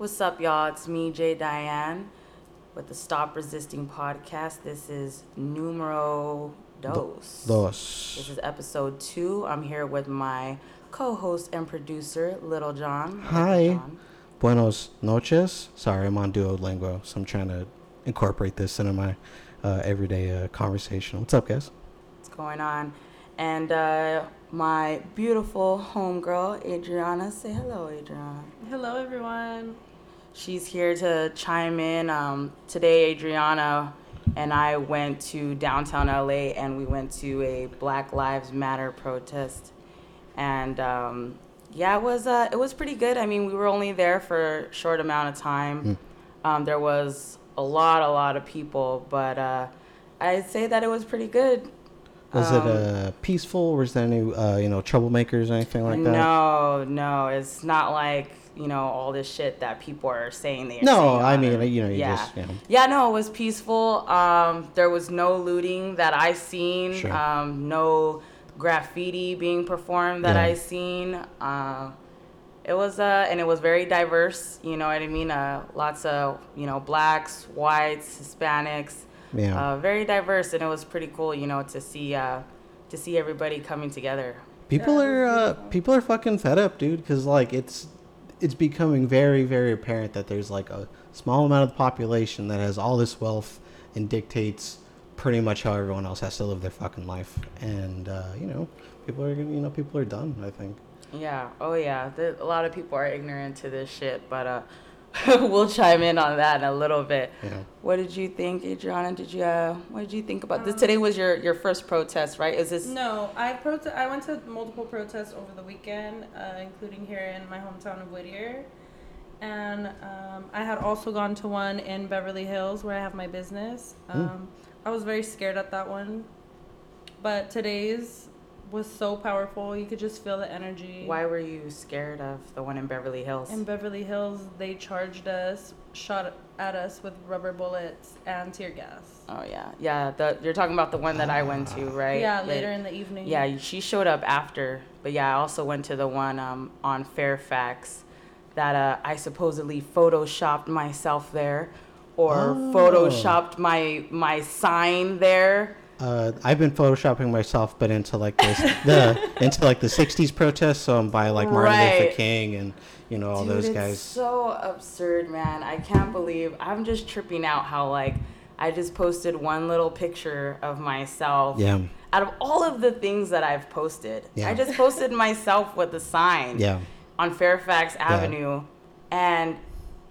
What's up, y'all? It's me, Jay Diane, with the Stop Resisting podcast. This is numero dos. Dos. This is episode two. I'm here with my co-host and producer, Little John. Hi. Little John. Buenos noches. Sorry, I'm on Duolingo, so I'm trying to incorporate this into my uh, everyday uh, conversation. What's up, guys? What's going on? And uh, my beautiful homegirl, Adriana. Say hello, Adriana. Hello, everyone. She's here to chime in. Um, today, Adriana and I went to downtown LA and we went to a Black Lives Matter protest. And um, yeah, it was uh, it was pretty good. I mean, we were only there for a short amount of time. Um, there was a lot, a lot of people, but uh, I'd say that it was pretty good. Was Um, it uh, peaceful? Was there any uh, you know troublemakers or anything like that? No, no, it's not like you know all this shit that people are saying they. are No, I mean, it. you know, you yeah. just, you know. Yeah, no, it was peaceful. Um, there was no looting that I seen. Sure. Um, no graffiti being performed that Yeah. I seen. Uh, it was uh, and it was very diverse. You know what I mean? Uh, lots of you know blacks, whites, Hispanics. Yeah. Uh, very diverse, and it was pretty cool. You know to see uh, to see everybody coming together. People Yeah, are uh, people are fucking fed up, dude. Because like it's it's becoming very very apparent that there's like a small amount of the population that has all this wealth and dictates pretty much how everyone else has to live their fucking life. And uh, you know, people are you know people are done. I think. Yeah. Oh, yeah. A lot of people are ignorant to this shit, but uh, we'll chime in on that in a little bit. Yeah. What did you think, Adriana? Did you uh, what did you think about this? Today was your your first protest, right? Is this? No, I prote- I went to multiple protests over the weekend, uh, including here in my hometown of Whittier. And um, I had also gone to one in Beverly Hills where I have my business. Um, I was very scared at that one. But today's was so powerful. You could just feel the energy. Why were you scared of the one in Beverly Hills? In Beverly Hills, they charged us, shot at us with rubber bullets and tear gas. oh yeah, yeah. The you're talking about the one that I went to, right? Yeah, That- later in the evening. Yeah, she showed up after, but yeah, I also went to the one um, on Fairfax that uh, I supposedly photoshopped myself there, or Oh. photoshopped my my sign there. Uh, I've been photoshopping myself, but into like this the into like the '60s protests. So I'm by like Martin Right. Luther King and you know all Dude, those it's guys. so absurd, man. I can't believe I'm just tripping out how like I just posted one little picture of myself. Yeah. Out of all of the things that I've posted, Yeah. I just posted myself with a sign. Yeah. on Fairfax Avenue, and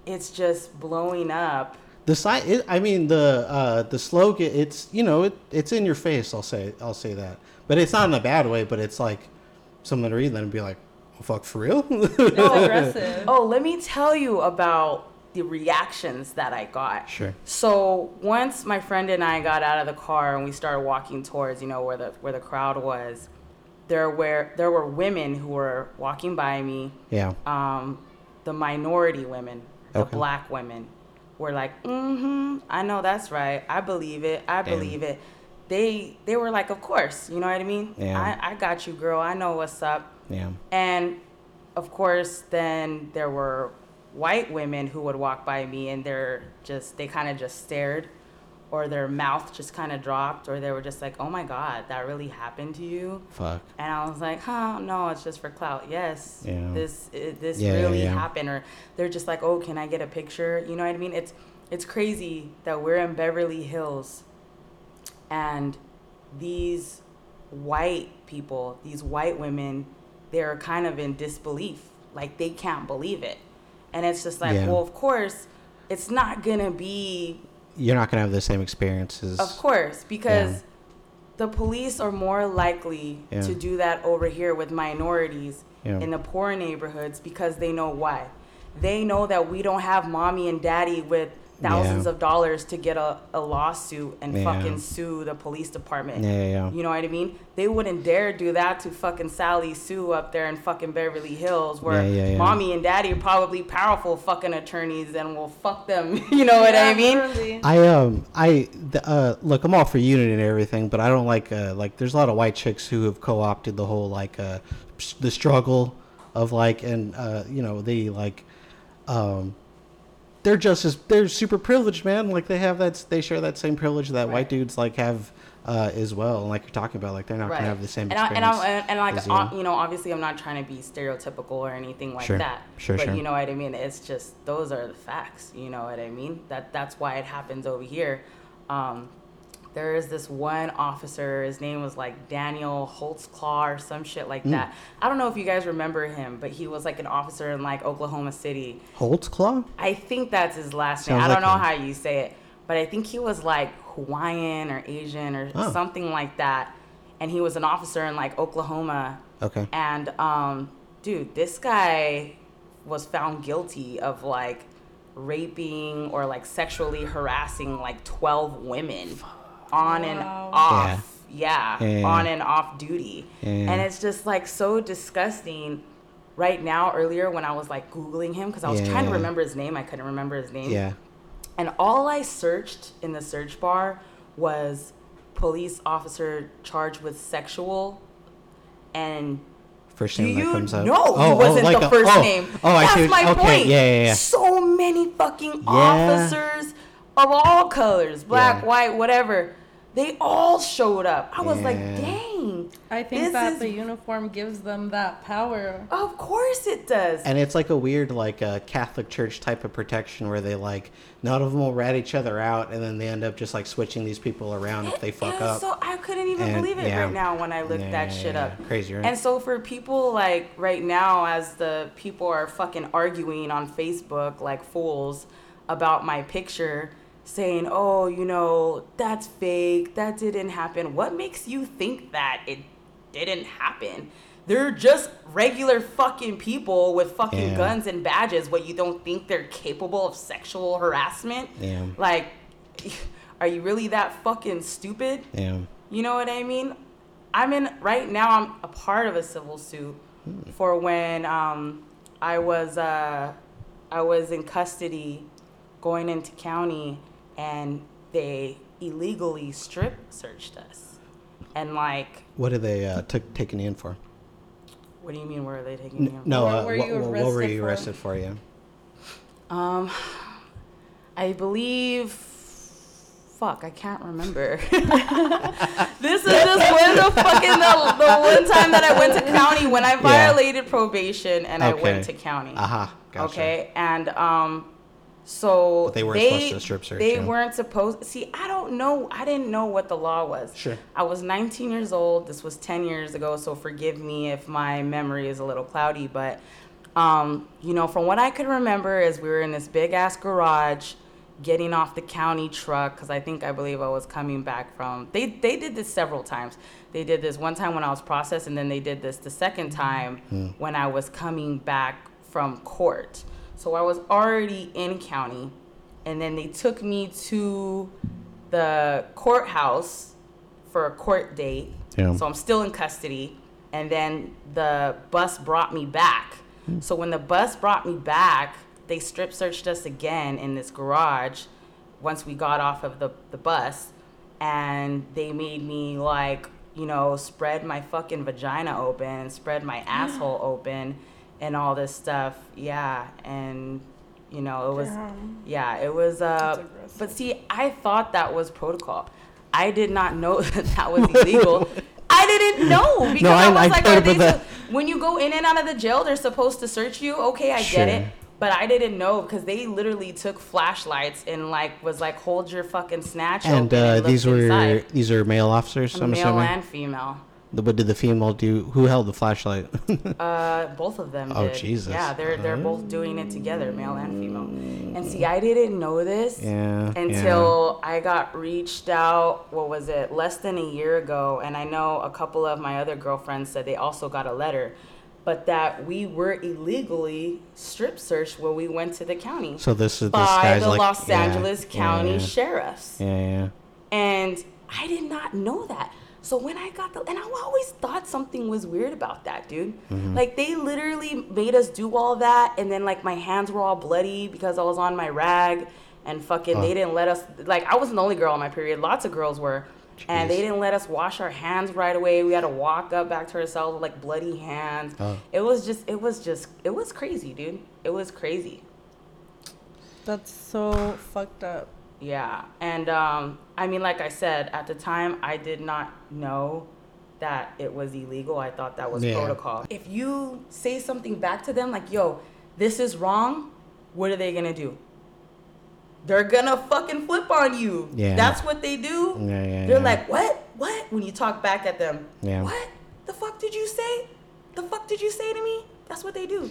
it's just blowing up. The site, it, I mean the uh, the slogan. It's you know it, it's in your face. I'll say I'll say that, but it's not in a bad way. But it's like something to read then and be like, oh, "Fuck for real." It's aggressive. Oh, let me tell you about the reactions that I got. Sure. So once my friend and I got out of the car and we started walking towards, you know, where the where the crowd was, there were there were women who were walking by me. yeah. Um, the minority women, the Okay. black women, were like, "Mm-hmm, I know that's right. I believe it. I Damn. believe it." They they were like, "Of course, you know what I mean. Yeah. I, I got you, girl. I know what's up." Yeah. And of course, then there were white women who would walk by me and they're just, they kind of just stared or their mouth just kind of dropped or they were just like, oh my God, that really happened to you? Fuck. And I was like, huh, no, it's just for clout. Yes, Yeah. this it, this Yeah, really yeah. happened. Or they're just like, oh, can I get a picture? You know what I mean? It's it's crazy that we're in Beverly Hills, and these white people, these white women, they're kind of in disbelief, like they can't believe it, and it's just like, well, of course, it's not gonna be You're not gonna have the same experiences. of course, because Yeah. the police are more likely Yeah. to do that over here with minorities Yeah. in the poor neighborhoods because they know why. They know that we don't have mommy and daddy with thousands Yeah. of dollars to get a, a lawsuit and Yeah. fucking sue the police department. Yeah, yeah, yeah. You know what I mean? They wouldn't dare do that to fucking Sally Sue up there in fucking Beverly Hills where Yeah, yeah, yeah. mommy and daddy are probably powerful fucking attorneys and will fuck them. you know what I mean? literally. I um I the, uh look I'm all for unity and everything, but I don't like uh like there's a lot of white chicks who have co-opted the whole like uh the struggle of like and uh you know they like um they're just as they're super privileged, man. Like they have that they share that same privilege that white dudes like have uh, as well. And like you're talking about, like they're not right. gonna have the same and I, experience. and, I, and, and like you. uh, you know, obviously, I'm not trying to be stereotypical or anything like Sure. that. Sure, But sure. you know what I mean. It's just those are the facts. You know what I mean. That that's why it happens over here. Um, there is this one officer. His name was like Daniel Holtzclaw or some shit like Hmm. that. I don't know if you guys remember him, but he was like an officer in like Oklahoma City. Holtzclaw? I think that's his last name. I don't like know him. how you say it, but I think he was like Hawaiian or Asian or Oh. something like that. And he was an officer in like Oklahoma. Okay. And um, dude, this guy was found guilty of like raping or like sexually harassing like 12 women on and off. Yeah, Yeah. on and off duty. Yeah. And it's just like so disgusting. Right now, earlier when I was like Googling him, because I was trying to remember his name, I couldn't remember his name. Yeah. And all I searched in the search bar was police officer charged with sexual and First do name that comes up. know Oh, he oh, wasn't like the a- first oh, name? Oh, I That's see. my okay. point. Yeah, yeah, yeah. So many fucking Yeah. officers of all colors, black, Yeah. white, whatever. They all showed up. I was like, dang. I think This that is- the uniform gives them that power. Of course it does. And it's like a weird, like uh, Catholic Church type of protection where they like none of them will rat each other out, and then they end up just like switching these people around if they fuck up. So I couldn't even And, believe it yeah. right now when I looked Yeah, that yeah, shit yeah. up. Crazy, right? And so for people like right now, as the people are fucking arguing on Facebook like fools about my picture, saying, "Oh, you know, that's fake. That didn't happen." What makes you think that it didn't happen? They're just regular fucking people with fucking Yeah. guns and badges. What you don't think they're capable of sexual harassment? Yeah. Like, are you really that fucking stupid? yeah. You know what I mean? I'm in right now. I'm a part of a civil suit for when um, I was uh, I was in custody, going into county, and they illegally strip searched us. And like, What are they uh, took taken in for? what do you mean? Where are they taking me? N- no, What uh, were you what- what were arrested you for? arrested for? Yeah. Um, I believe. Fuck, I can't remember. this is just one of the fucking the, the one time that I went to county when I violated probation and I went to county. Aha. Gotcha. Okay, and um, so But they weren't supposed to strip search They weren't supposed. See, I don't know. I didn't know what the law was. Sure. I was 19 years old. This was 10 years ago, so forgive me if my memory is a little cloudy. But, um, you know, from what I could remember, is we were in this big ass garage, getting off the county truck because I think I believe I was coming back from. They they did this several times. They did this one time when I was processed, and then they did this the second time when I was coming back from court. So I was already in county, and then they took me to the courthouse for a court date. Yeah. So I'm still in custody. And then the bus brought me back. Hmm. So when the bus brought me back, they strip searched us again in this garage once we got off of the, the bus. And they made me like, you know, spread my fucking vagina open, spread my asshole open, and all this stuff. Yeah. And, you know, it was. Damn. Yeah, it was. Uh, aggressive. but see, I thought that was protocol. I did not know that that was illegal. I didn't know because I, I- was I like, are they about su- when you go in and out of the jail, they're supposed to search you. Okay, I Sure. get it. But I didn't know because they literally took flashlights and like was like, hold your fucking snatch And open uh, and these were inside. these are male officers. I'm male assuming. and female. The- What did the female do? Who held the flashlight? Uh, both of them. Oh, did. Jesus. Yeah, they're they're both doing it together, male and female. And see, I didn't know this. yeah. until I got reached out, what was it, less than a year ago. And I know a couple of my other girlfriends said they also got a letter, but that we were illegally strip searched when we went to the county So this is this by guy's the like Los yeah, Angeles County Yeah, sheriffs. yeah, yeah. And I did not know that. So when I got the, and I always thought something was weird about that, dude. Mm-hmm. Like they literally made us do all that, and then like my hands were all bloody because I was on my rag, and fucking Oh. they didn't let us. Like I wasn't the only girl on my period. Lots of girls were, and they didn't let us wash our hands right away. We had to walk up back to ourselves with like bloody hands. Oh. It was just, it was just, it was crazy, dude. It was crazy. That's so fucked up. Yeah, and um, I mean, like I said, at the time, I did not know that it was illegal. I thought that was Yeah. protocol. If you say something back to them, like, "Yo, this is wrong," what are they gonna do? They're gonna fucking flip on you. Yeah. That's what they do. Yeah, yeah, They're yeah. like, "What? What?" When you talk back at them, Yeah. "What? The fuck did you say? The fuck did you say to me?" That's what they do.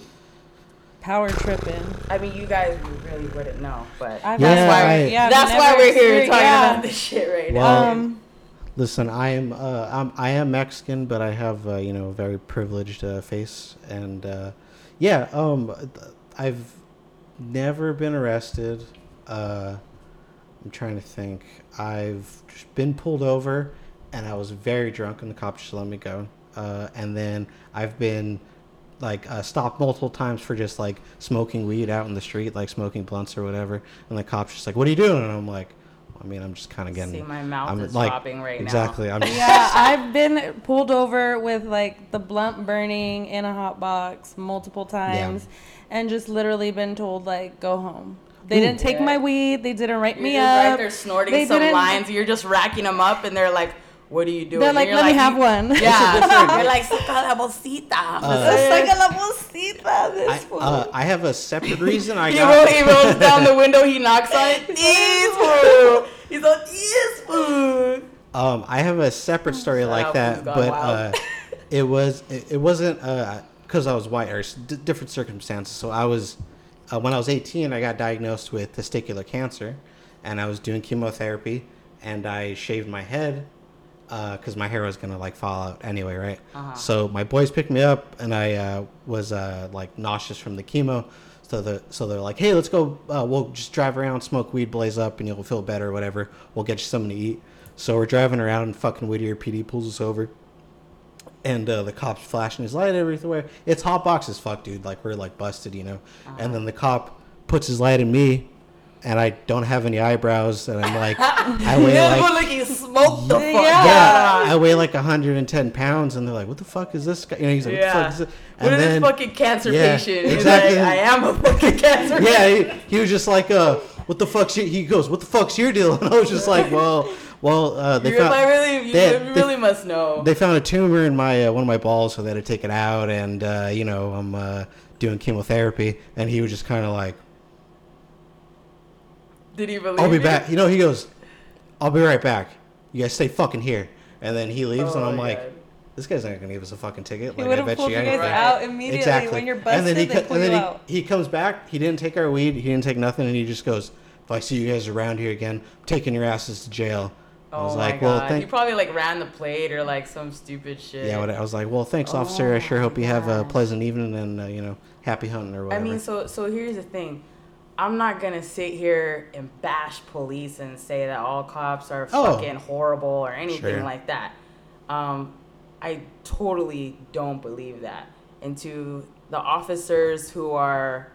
Power tripping. I mean, you guys really wouldn't know, but I've Yeah, never- I- yeah, that's why we're here talking yeah. about this shit right now. Um, Listen, I am uh, I'm, I am Mexican, but I have uh, you know a very privileged uh, face, and uh, yeah, um, I've never been arrested. Uh, I'm trying to think. I've just been pulled over, and I was very drunk, and the cops just let me go. Uh, and then I've been like uh, stopped multiple times for just like smoking weed out in the street, like smoking blunts or whatever. And the cops just like, "What are you doing?" And I'm like, I mean, I'm just kind of getting. See, my mouth I'm is like- dropping right exactly. now. I'm just, yeah, I've been pulled over with like the blunt burning in a hot box multiple times and just literally been told like go home. They Ooh. didn't take Yeah. my weed, they didn't write You're me just right up. there snorting They some didn't- lines. You're just racking them up, and they're like, "What are you doing?" They're like, you're "Let me have you- one." Yeah, you're like, "Saca la bolsita." Uh, Saca la bolsita, this I, fool. uh, I have a separate reason I he, got. roll, he rolls down the window. He knocks on it. This fool. He's like, "Yes, fool." Um, I have a separate story Shout like that, but uh, it was it, it wasn't because I was white or s- d- different circumstances. So I was uh, when I was 18, I got diagnosed with testicular cancer, and I was doing chemotherapy, and I shaved my head because my hair was gonna like fall out anyway, right? Uh-huh. So my boys picked me up, and I uh, was uh, like nauseous from the chemo. So the so they're like, hey, let's go. Uh, we'll just drive around, smoke weed, blaze up, and you'll feel better, or whatever. We'll get you something to eat. So we're driving around, and fucking Whittier PD pulls us over, and uh, the cops flashing his light everywhere. It's hot box as fuck, dude. Like we're like busted, you know. And then the cop puts his light in me, and I don't have any eyebrows, and I'm like, I weigh like look like he smoked the fuck. Yeah. yeah, I weigh like 110 pounds, and they're like, "What the fuck is this guy?" You know, he's like, "What the fuck is this?" What is this fucking cancer yeah, patient? Exactly. like, I am a fucking cancer yeah, he, he was just like, "Uh, what the fuck's your?" He goes, "What the fuck's your deal?" And I was just like, "Well, well, uh, they You're found like, really, you they- you really must know. they found a tumor in my uh, one of my balls, so they had to take it out, and uh, you know, I'm uh, doing chemotherapy." And he was just kind of like, Did he believe "I'll be you? back." You know, he goes, "I'll be right back. You guys stay fucking here." And then he leaves, and Oh, I'm like. This guy's not gonna give us a fucking ticket. He Like, would I have bet pulled you you guys anything. out immediately Exactly. when you're and busted. then he, they co- and then you he, out. he comes back. He didn't take our weed. He didn't take nothing. And he just goes, "If I see you guys around here again, I'm taking your asses to jail." I Oh was my like, god. "Well, he thank." probably like ran the plate or like some stupid shit. Yeah, what- I was like, "Well, thanks, officer. I Oh sure hope you have a pleasant evening and uh, you know, happy hunting or whatever. I mean, so so here's the thing. I'm not gonna sit here and bash police and say that all cops are Oh. fucking horrible or anything Sure. like that. Um, I totally don't believe that. And to the officers who are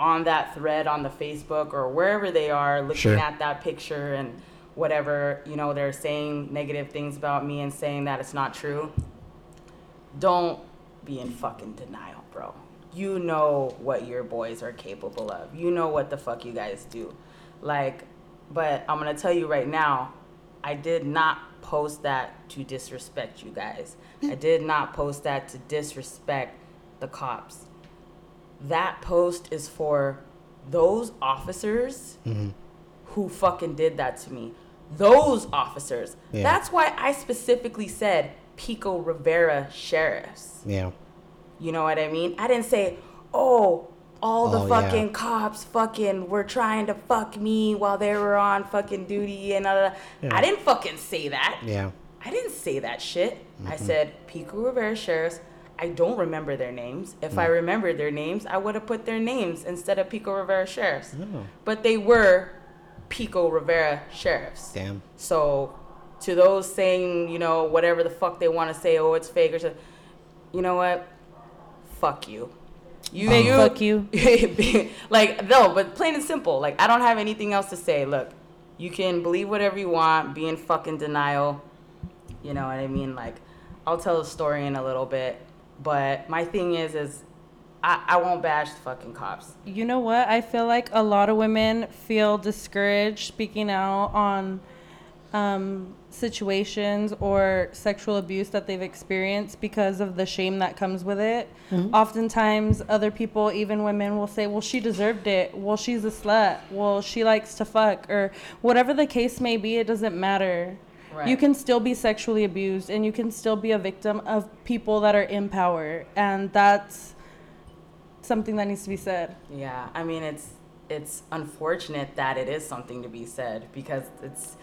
on that thread on the Facebook or wherever they are looking Sure. at that picture and whatever, you know, they're saying negative things about me and saying that it's not true. Don't be in fucking denial, bro. You know what your boys are capable of. You know what the fuck you guys do. Like, but I'm gonna tell you right now, I did not post that to disrespect you guys. I did not post that to disrespect the cops. That post is for those officers Mhm. who fucking did that to me. Those officers. Yeah. That's why I specifically said Pico Rivera sheriffs. yeah, You know what I mean? I didn't say, oh, all the Oh, yeah. fucking cops fucking were trying to fuck me while they were on fucking duty and Yeah. I didn't fucking say that. yeah, I didn't say that shit. I Mm-hmm. said Pico Rivera sheriffs. I don't remember their names. If I Mm. remembered their names, I would have put their names instead of Pico Rivera sheriffs. Oh. But they were Pico Rivera sheriffs. damn, So, to those saying, you know, whatever the fuck they want to say, oh, it's fake or something, you know what? Fuck you. You, Big fuck you. like, no, but plain and simple. Like, I don't have anything else to say. Look, you can believe whatever you want, be in fucking denial. You know what I mean? Like, I'll tell the story in a little bit. But my thing is, is I, I won't bash the fucking cops. You know what? I feel like a lot of women feel discouraged speaking out on um, situations or sexual abuse that they've experienced because of the shame that comes with it. Oftentimes, other people, even women, will say, Well, she deserved it. Well, she's a slut. Well, she likes to fuck. Or whatever the case may be, it doesn't matter. You can still be sexually abused and you can still be a victim of people that are in power. And that's something that needs to be said. Yeah, I mean it's it's unfortunate that it is something to be said because it's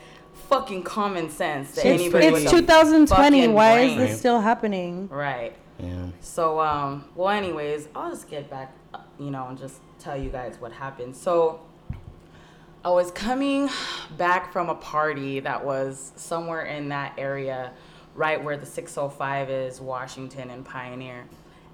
fucking common sense that It's anybody It's 2020. fucking Why is this still happening? right. Yeah. So um well anyways, I'll just get back uh, you know and just tell you guys what happened. So I was coming back from a party that was somewhere in that area right where the 605 is, Washington and Pioneer.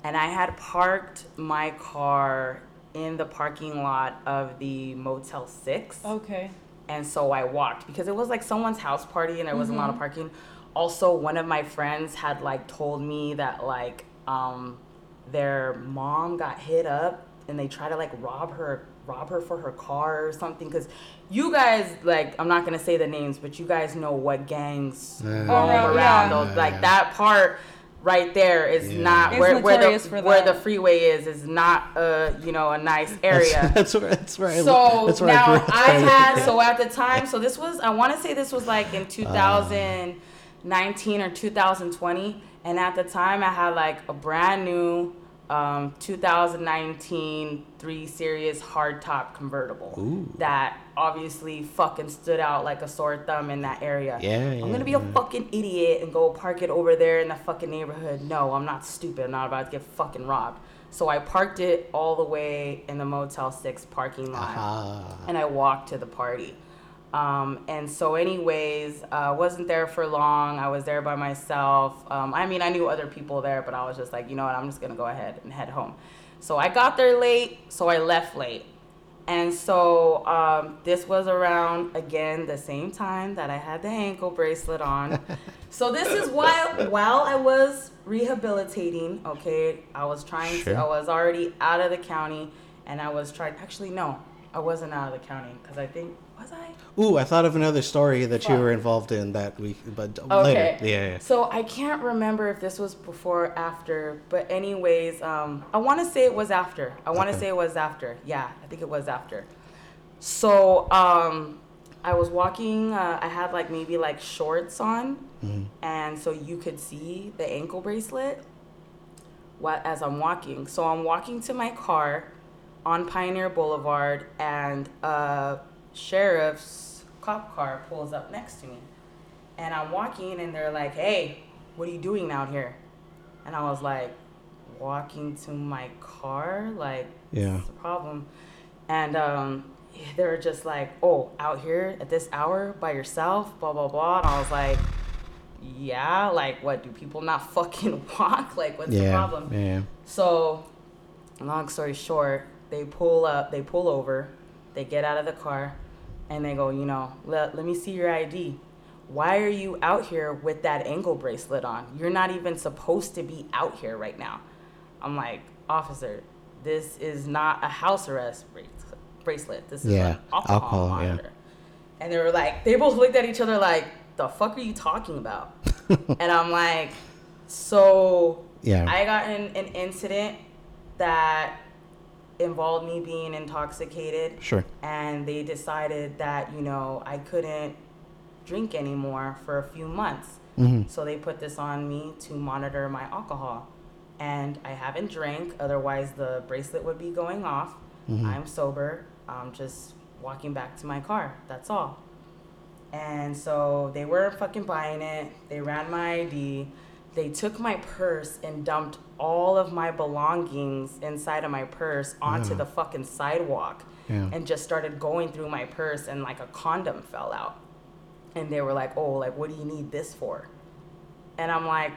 And I had parked my car in the parking lot of the Motel 6. Okay. And so I walked because it was like someone's house party and there wasn't a lot of parking. Also, one of my friends had like told me that like um, their mom got hit up and they tried to like rob her rob her for her car or something because you guys like i'm not gonna say the names but you guys know what gangs Yeah. roam Around- around yeah. those like Yeah. that part right there is Yeah. not It's where, where the where the freeway is is not a you know a nice area That's, that's where. That's where. I, so that's where now I, I, had so at the time so this was I want to say this was like in uh. 2019 or 2020 and at the time I had like a brand new um, 2019 3 Series hardtop convertible Ooh. that obviously fucking stood out like a sore thumb in that area. Yeah, yeah, I'm gonna be a fucking idiot and go park it over there in the fucking neighborhood. No, I'm not stupid. I'm not about to get fucking robbed. So I parked it all the way in the Motel 6 parking lot Aha. and I walked to the party. Um, and so, anyways, uh, wasn't there for long. I was there by myself. Um, I mean, I knew other people there, but I was just like, you know what, I'm just gonna go ahead and head home. So I got there late, so I left late. And so um, this was around again the same time that I had the ankle bracelet on. so this is while while I was rehabilitating. Okay, I was trying Sure. to. I was already out of the county, and I was trying. Actually, no, I wasn't out of the county because I think was I. Ooh, I thought of another story that you were involved in that week, but Okay. later. Yeah, yeah. So I can't remember if this was before or after, but anyways, um, I want to say it was after. I want to Okay. say it was after. Yeah, I think it was after. So um, I was walking. Uh, I had like maybe like shorts on, Mhm. and so you could see the ankle bracelet. What as I'm walking. So I'm walking to my car on Pioneer Boulevard, and a sheriff's cop car pulls up next to me and I'm walking and they're like, "Hey, what are you doing out here?" And I was like, "Walking to my car, like, Yeah. what's the problem?" And um, they were just like, "Oh, out here at this hour by yourself, blah blah blah." And I was like, "Yeah, like, what? Do people not fucking walk? Like, what's the Yeah. problem?" Yeah. So, long story short, they pull up, they pull over, they get out of the car, and they go, you know, let, let me see your ID. Why are you out here with that ankle bracelet on? You're not even supposed to be out here right now. I'm like, officer, this is not a house arrest bracelet. This is Yeah, an alcohol, alcohol, yeah. monitor. And they were like, they both looked at each other like, the fuck are you talking about? and I'm like, so Yeah. I got in an incident that involved me being intoxicated, Sure. and they decided that, you know, I couldn't drink anymore for a few months. hmm So they put this on me to monitor my alcohol. And I haven't drank, otherwise, the bracelet would be going off. Mhm. I'm sober. I'm just walking back to my car. That's all. And so they were fucking buying it. They ran my ID. They took my purse and dumped all of my belongings inside of my purse onto Yeah. the fucking sidewalk Yeah. and just started going through my purse and like a condom fell out. And they were like, "Oh, like what do you need this for?" And I'm like,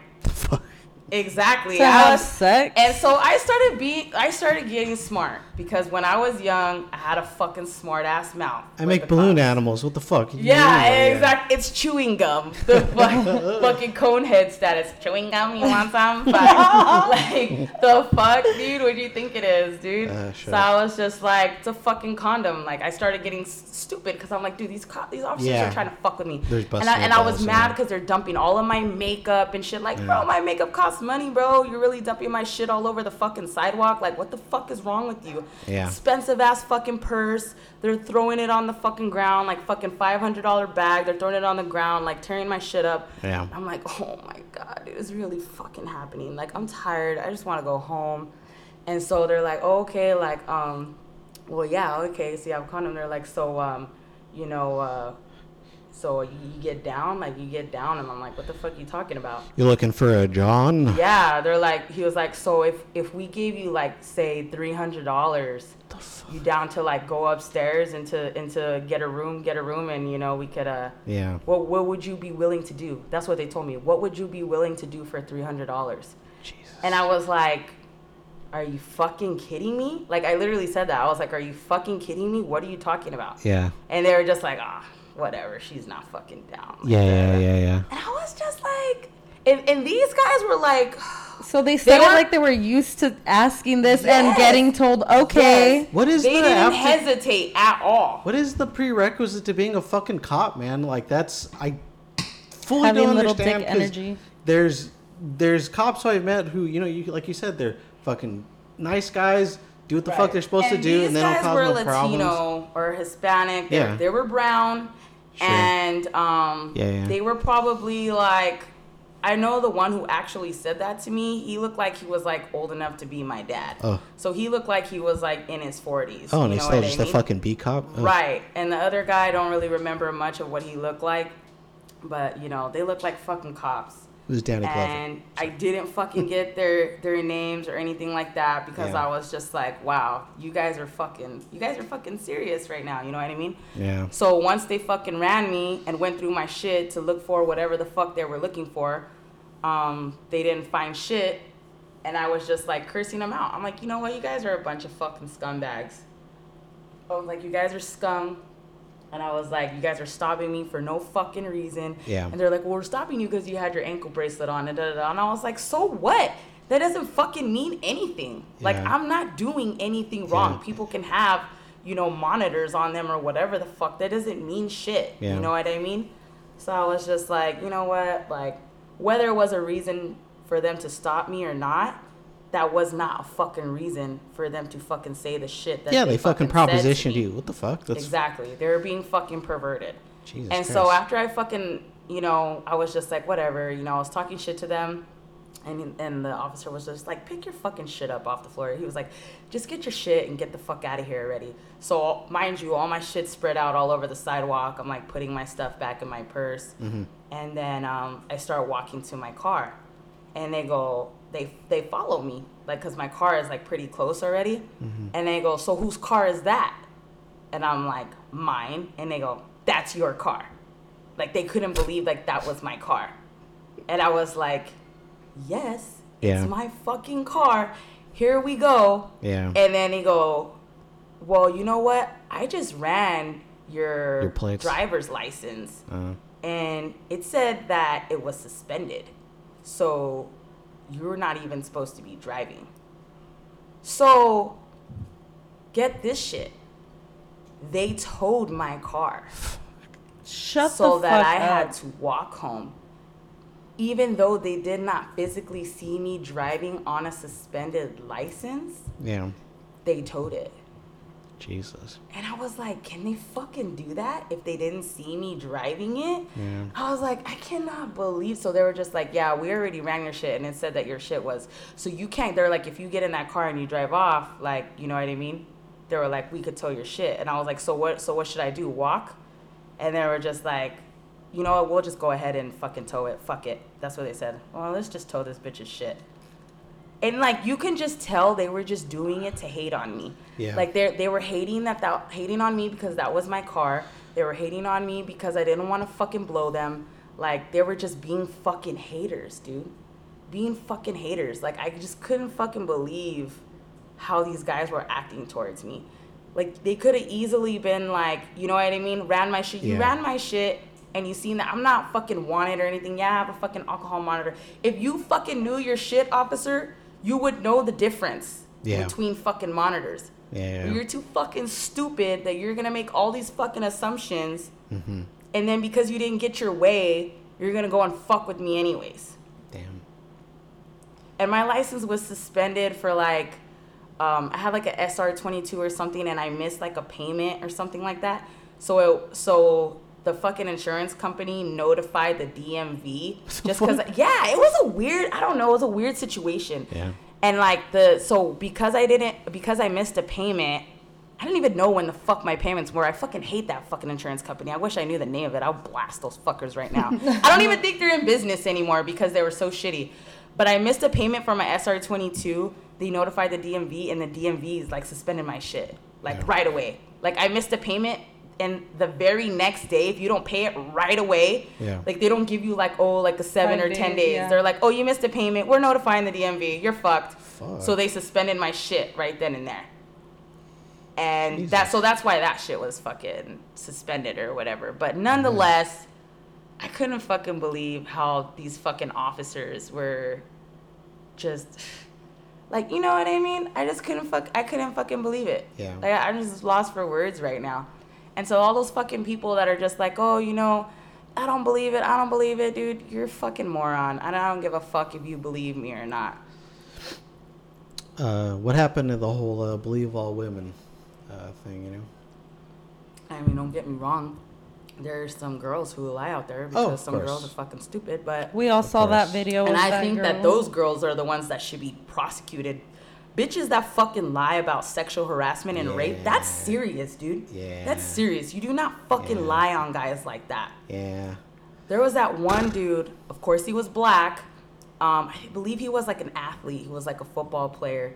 exactly. To I have was- sex? And so I started being, I started getting smart because when I was young, I had a fucking smart ass mouth. I make balloon cops. animals. What the fuck? Yeah, exactly. It's chewing gum. The fuck, fucking cone head status. Chewing gum. You want some? But, like the fuck, dude. What do you think it is, dude? Uh, sure. So I was just like, it's a fucking condom. Like I started getting s- stupid because I'm like, dude, these co- these officers Yeah. are trying to fuck with me. There's and I, and I was mad because they're dumping all of my makeup and shit. Like, Yeah. bro, my makeup costs money, bro. You're really dumping my shit all over the fucking sidewalk. Like, what the fuck is wrong with you? Yeah. Expensive ass fucking purse. They're throwing it on the fucking ground, like fucking five hundred dollar bag. They're throwing it on the ground, like tearing my shit up. Yeah. I'm like, oh my god, dude, it's really fucking happening. Like, I'm tired. I just want to go home. And so they're like, oh, okay, like, um, well, yeah, okay. So I'm a condom. They're like, so, um, you know, uh, so you, get down, like you get down, and I'm like, what the fuck you talking about? You're looking for a John? Yeah, they're like, he was like, so if if we gave you like say three hundred dollars, you down to like go upstairs into into get a room, get a room, and you know we could uh, Yeah. what what would you be willing to do? That's what they told me. What would you be willing to do for three hundred dollars? Jesus. And I was like, are you fucking kidding me? Like I literally said that. I was like, are you fucking kidding me? What are you talking about? Yeah. And they were just like, ah, whatever. She's not fucking down. Like, Yeah, da, yeah, da, da. yeah, yeah. And I was just like, and, and these guys were like, So they said were- it like they were used to asking this and getting told, okay. yes. What is they the didn't after- hesitate at all. What is the prerequisite to being a fucking cop, man? Like that's I fully Having don't little dick understand 'cause energy. There's there's cops who I've met who you know you like you said they're fucking nice guys, do what the fuck they're supposed to do, and they don't guys cause were no Latino problems. or Hispanic. They, Yeah. they were brown, Sure. and um, Yeah, yeah. they were probably like. I know the one who actually said that to me. He looked like he was like old enough to be my dad. Oh. So he looked like he was like in his forties. Oh, and he's still what I just a fucking B cop. Oh. Right. And the other guy, I don't really remember much of what he looked like, but you know, they look like fucking cops. It was Danny Glover. And I didn't fucking get their their names or anything like that because Yeah. I was just like, wow, you guys are fucking, you guys are fucking serious right now. You know what I mean? Yeah. So once they fucking ran me and went through my shit to look for whatever the fuck they were looking for, um, they didn't find shit, and I was just like cursing them out. I'm like, you know what? You guys are a bunch of fucking scumbags. I was like, you guys are scum. And I was like, you guys are stopping me for no fucking reason. Yeah. And they're like, well, we're stopping you because you had your ankle bracelet on. And, da, da, da. and I was like, so what? That doesn't fucking mean anything. Yeah. Like, I'm not doing anything wrong. Yeah. People can have, you know, monitors on them or whatever the fuck. That doesn't mean shit. Yeah. You know what I mean? So I was just like, you know what? Like, whether it was a reason for them to stop me or not, that was not a fucking reason for them to fucking say the shit that yeah, they, they fucking to propositioned you. What the fuck? That's Exactly. They were being fucking perverted. Jesus and so after I fucking, you know, I was just like, whatever, you know, I was talking shit to them. And, and the officer was just like, pick your fucking shit up off the floor. He was like, just get your shit and get the fuck out of here already. So, mind you, all my shit spread out all over the sidewalk. I'm like putting my stuff back in my purse. And then um, I start walking to my car. And they go, they, they follow me, like, because my car is like pretty close already. And they go, so whose car is that? And I'm like, mine. And they go, that's your car. Like they couldn't believe like that was my car. And I was like, yes, Yeah. it's my fucking car. Here we go. Yeah. And then he go, well, you know what? I just ran your, Your plates. driver's license Uh, and it said that it was suspended. So you're not even supposed to be driving. So get this shit. They towed my car Shut so the that fuck I up. had to walk home. Even though they did not physically see me driving on a suspended license, yeah. they towed it. Jesus. And I was like, can they fucking do that if they didn't see me driving it? Yeah. I was like, I cannot believe. So they were just like, yeah, we already ran your shit and it said that your shit was. So you can't, they're like, if you get in that car and you drive off, like, you know what I mean? They were like, we could tow your shit. And I was like, so what, so what should I do? Walk? And they were just like, you know what? We'll just go ahead and fucking tow it. Fuck it. That's what they said. Well, let's just tow this bitch's shit. And like you can just tell they were just doing it to hate on me. Yeah. Like they they were hating that that hating on me because that was my car. They were hating on me because I didn't want to fucking blow them. Like they were just being fucking haters, dude. being fucking haters. Like I just couldn't fucking believe how these guys were acting towards me. Like they could have easily been like, you know what I mean? Ran my shit. You Yeah. ran my shit and you seen that I'm not fucking wanted or anything. Yeah, I have a fucking alcohol monitor. If you fucking knew your shit, officer, you would know the difference Yeah. between fucking monitors. Yeah. You're too fucking stupid that you're gonna make all these fucking assumptions, Mm-hmm. and then because you didn't get your way, you're gonna go and fuck with me anyways. Damn. And my license was suspended for like, um, I had like a SR22 or something, and I missed like a payment or something like that. So it, so the fucking insurance company notified the DMV just because. yeah, it was a weird. I don't know. It was a weird situation. Yeah. And like the so because I didn't because I missed a payment, I didn't even know when the fuck my payments were. I fucking hate that fucking insurance company. I wish I knew the name of it. I'll blast those fuckers right now. I don't even think they're in business anymore because they were so shitty. But I missed a payment for my SR22. They notified the DMV and the DMV is like suspended my shit like Yeah. right away. Like I missed a payment and the very next day if you don't pay it right away, Yeah. like they don't give you like oh like a 7 Five or 10 days, days. yeah. They're like, "Oh, you missed a payment. We're notifying the DMV. You're fucked." Fuck. So they suspended my shit right then and there. And Jesus. that so that's why that shit was fucking suspended or whatever. But mm-hmm. nonetheless, I couldn't fucking believe how these fucking officers were just like, you know what I mean? I just couldn't fuck I couldn't fucking believe it. Yeah. Like I'm just lost for words right now. And so all those fucking people that are just like, "Oh, you know, I don't believe it. I don't believe it, dude. You're a fucking moron. And I don't give a fuck if you believe me or not." Uh, what happened to the whole uh, believe all women uh, thing? You know. I mean, don't get me wrong. There's some girls who lie out there Oh, because of some course. girls are fucking stupid. But We all Of saw that video. and I that think that those girls are the ones that should be prosecuted. Bitches that fucking lie about sexual harassment and rape, that's serious, dude. Yeah. That's serious. You do not fucking Yeah. lie on guys like that. Yeah. There was that one dude, of course he was black. Um, I believe he was like an athlete. He was like a football player.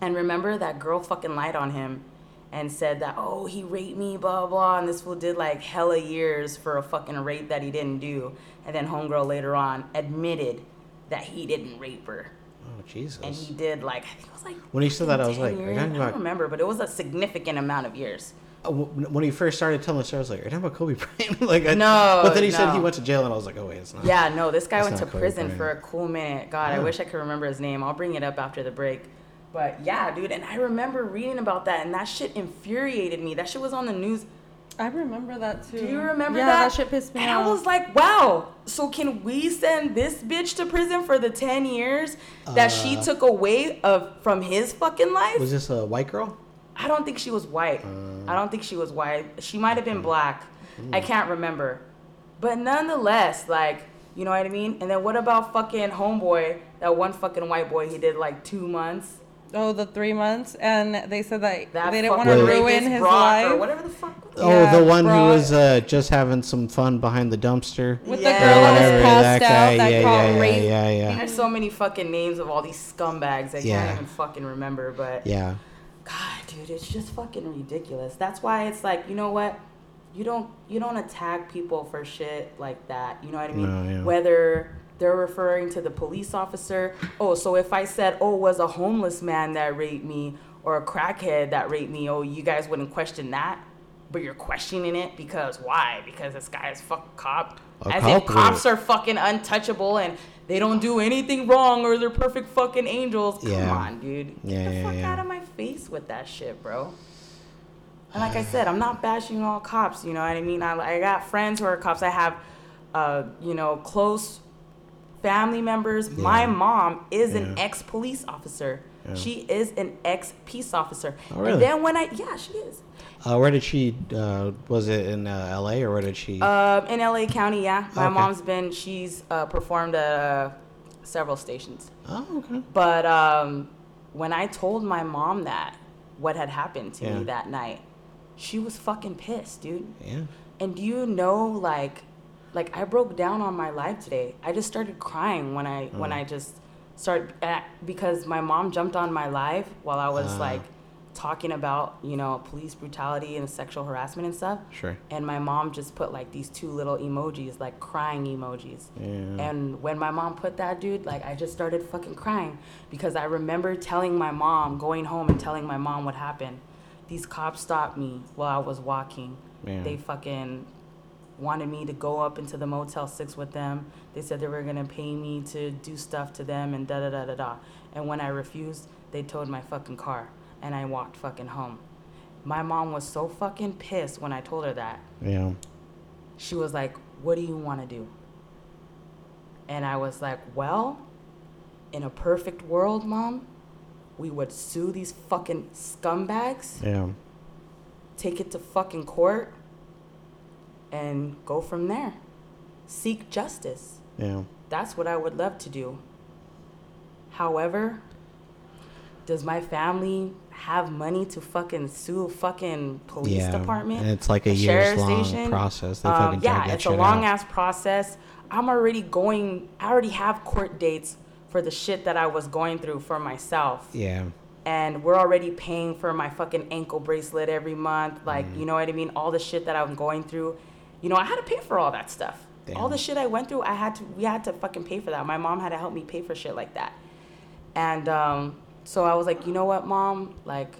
And remember that girl fucking lied on him and said that, oh, he raped me, blah, blah. And this fool did like hella years for a fucking rape that he didn't do. And then Homegirl later on admitted that he didn't rape her. Oh Jesus. And he did like, I think it was like. When he said that, I was like, years. I don't remember, but it was a significant amount of years. Uh, when he first started telling the story, I was like, "Are you talking about Kobe Bryant?" like, I, No, But then he said he went to jail, and I was like, "Oh wait, it's not." Yeah, no, this guy went to Kobe prison Bryant. for a cool minute. God, I Oh. wish I could remember his name. I'll bring it up after the break. But yeah, dude, and I remember reading about that, and that shit infuriated me. That shit was on the news. I remember that too. Do you remember yeah, that? that shit pissed me and off. I was like, wow. So can we send this bitch to prison for the ten years that she Uh, took away of from his fucking life? Was this a white girl? I don't think she was white. Uh. I don't think she was white. She might have been black. I can't remember. But nonetheless, like, you know what I mean? And then what about fucking homeboy, that one fucking white boy he did like two months? Oh, the three months, and they said that, That they didn't want to fucking ruin rapist his Brock life Or whatever the fuck. Oh, Yeah, the one who Brock. was uh, just having some fun behind the dumpster. with Yeah. the girl that Whatever, was passed guy. out that yeah, caught yeah, rape. yeah, yeah, yeah, There's so many fucking names of all these scumbags I Yeah. can't even fucking remember. But yeah. God, dude, it's just fucking ridiculous. That's why it's like, you know what? You don't you don't attack people for shit like that. You know what I mean? No, yeah. Whether they're referring to the police officer. Oh, so if I said, "Oh, it was a homeless man that raped me or a crackhead that raped me," oh, you guys wouldn't question that. But you're questioning it because why? Because this guy is fuck cop. A As cop if cops are fucking untouchable and they don't do anything wrong or they're perfect fucking angels. Come Yeah. on, dude. Get Yeah, the yeah, fuck out of my face with that shit, bro. And like I said, I'm not bashing all cops. You know what I mean? I, I got friends who are cops. I have, uh, you know, close family members. My mom is an ex police officer. Yeah. She is an ex peace officer. Oh, really? And then when I, yeah, she is. Uh, where did she? Uh, was it in uh, L.A. or where did she? Um, in LA County, yeah. My Okay. mom's been, she's uh, performed at uh, several stations. oh, okay. But um, when I told my mom that, what had happened to Yeah. me that night, she was fucking pissed, dude. Yeah. And do you know, like, like I broke down on my live today. I just started crying when I when Mm. I just started because my mom jumped on my live while I was Ah. like talking about you know police brutality and sexual harassment and stuff. Sure. And my mom just put like these two little emojis, like crying emojis. Yeah. And when my mom put that, dude, like I just started fucking crying because I remember telling my mom, going home and telling my mom what happened. These cops stopped me while I was walking. Yeah. They fucking wanted me to go up into the Motel 6 with them. They said they were gonna pay me to do stuff to them and da da da da da. And when I refused, they towed my fucking car and I walked fucking home. My mom was so fucking pissed when I told her that yeah. she was like, What do you want to do? And I was like, Well, in a perfect world, mom, we would sue these fucking scumbags, Yeah. take it to fucking court, and go from there. Seek justice. Yeah. That's what I would love to do. However, does my family have money to fucking sue fucking police yeah. department? And it's like a a years long station? process. They Um, yeah, it's a long out. ass process. I'm already going. I already have court dates for the shit that I was going through for myself, Yeah. and we're already paying for my fucking ankle bracelet every month. Like, Mm. you know what I mean? All the shit that I'm going through. You know, I had to pay for all that stuff. All the shit I went through, I had to. We had to fucking pay for that. My mom had to help me pay for shit like that. And um, so I was like, you know what, mom? Like,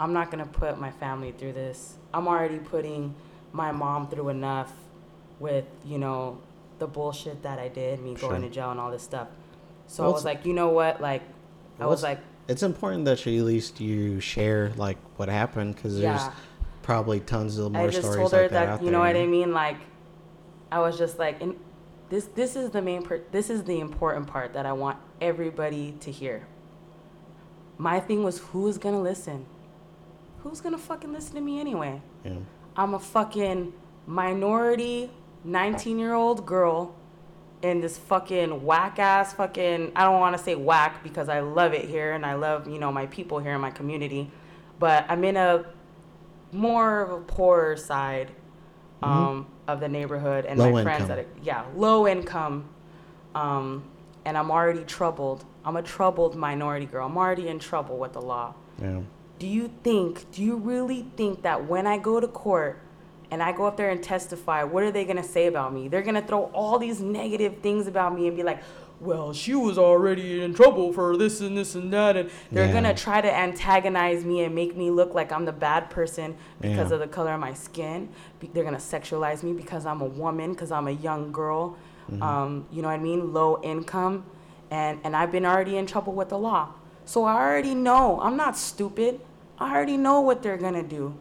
I'm not gonna put my family through this. I'm already putting my mom through enough with, you know, the bullshit that I did, me going to jail and all this stuff. So Well, I was like, you know what? Like, I was like, It's important that you, at least you share like what happened because there's Yeah. Probably tons of more I just told her like that, that, you know what I mean? Like, I was just like, and this this is the main part. This is the important part that I want everybody to hear. My thing was, who's gonna listen? Who's gonna fucking listen to me anyway? Yeah. I'm a fucking minority 19 year old girl in this fucking whack ass fucking I don't want to say whack because I love it here and I love, you know, my people here in my community, but I'm in a more of a poorer side um, of the neighborhood and Low my friends income. that are, yeah, low income um, and I'm already troubled. I'm a troubled minority girl. I'm already in trouble with the law Yeah. do you think do you really think that when i go to court and i go up there and testify what are they going to say about me they're going to throw all these negative things about me and be like well she was already in trouble for this and this and that and they're Yeah. going to try to antagonize me and make me look like i'm the bad person because Yeah. of the color of my skin Be- they're going to sexualize me because i'm a woman because i'm a young girl um, you know what i mean low income and and i've been already in trouble with the law so I already know. I'm not stupid. I already know what they're gonna do.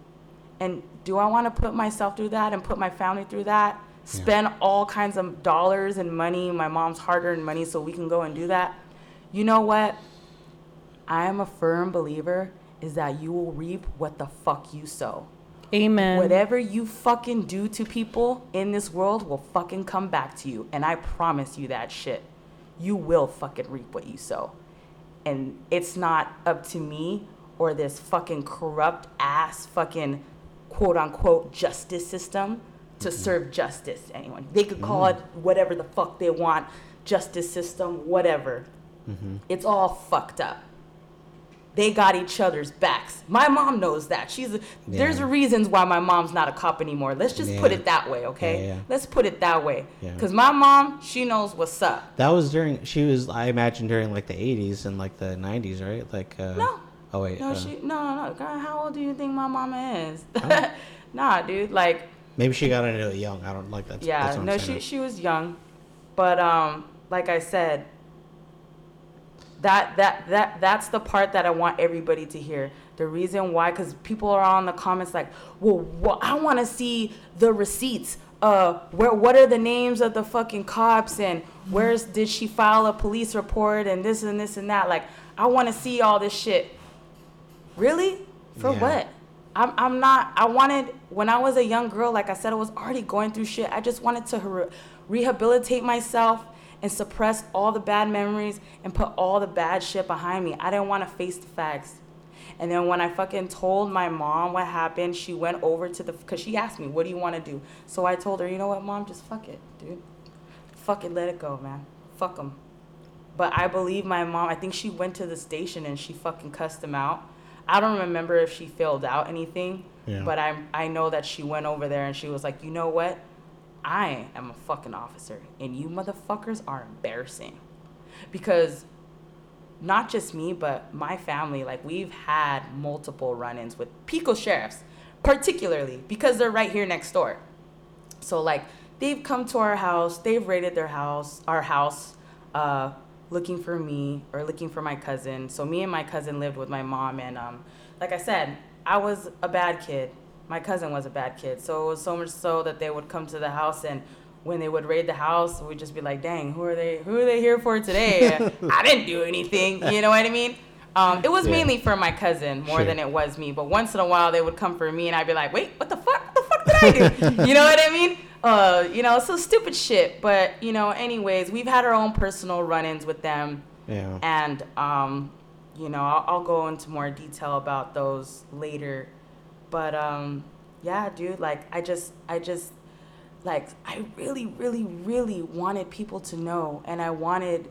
And do I want to put myself through that and put my family through that? Spend all kinds of dollars and money, my mom's hard-earned money, so we can go and do that? You know what? I am a firm believer is that you will reap what the fuck you sow. Amen. Whatever you fucking do to people in this world will fucking come back to you. And I promise you that shit. You will fucking reap what you sow. And it's not up to me or this fucking corrupt ass fucking quote unquote justice system to serve justice to anyone. They could call it whatever the fuck they want, justice system, whatever. It's all fucked up they got each other's backs. My mom knows that. She's a, there's reasons why my mom's not a cop anymore. Let's just put it that way, okay? Yeah, yeah. Let's put it that way. Yeah. Cuz my mom, she knows what's up. That was during. She was. I imagine during like the '80s and like the '90s, right? Like. Uh, No. Oh wait. No, uh, she no, no, no. Girl, how old do you think my mama is? Oh. nah, dude, like maybe she got into it young. I don't like that. yeah, that's what I'm no, saying. she she was young. But um like I said, that that that that's the part that I want everybody to hear. The reason why cuz people are on the comments like, "Well, well I want to see the receipts. Uh where what are the names of the fucking cops and where's did she file a police report and this and this and that like I want to see all this shit." Really? For Yeah. what? I'm, I'm not, I wanted, when I was a young girl, like I said, I was already going through shit. I just wanted to re- rehabilitate myself and suppress all the bad memories and put all the bad shit behind me. I didn't want to face the facts. And then when I fucking told my mom what happened, she went over to the, because she asked me, what do you want to do? So I told her, you know what, mom, just fuck it, dude. Fuck it, let it go, man. Fuck them. But I believe my mom, I think she went to the station and she fucking cussed them out. I don't remember if she filled out anything, Yeah. but I I know that she went over there and she was like, you know what, I am a fucking officer, and you motherfuckers are embarrassing, because not just me, but my family, like we've had multiple run-ins with Pico sheriffs, particularly because they're right here next door. So like they've come to our house, they've raided their house, our house, uh, looking for me or looking for my cousin. So me and my cousin lived with my mom, and um, like I said, I was a bad kid. My cousin was a bad kid. So it was so much so that they would come to the house and when they would raid the house, we'd just be like, "Dang, who are they? Who are they here for today? I didn't do anything." You know what I mean? Um, it was Yeah. mainly for my cousin more Sure. than it was me. But once in a while, they would come for me, and I'd be like, "Wait, what the fuck? What the fuck did I do?" you know what I mean? Uh, you know, so stupid shit. But you know, anyways, we've had our own personal run-ins with them, Yeah. and um, you know, I'll, I'll go into more detail about those later. But um, yeah, dude, like I just, I just, like I really, really, really wanted people to know, and I wanted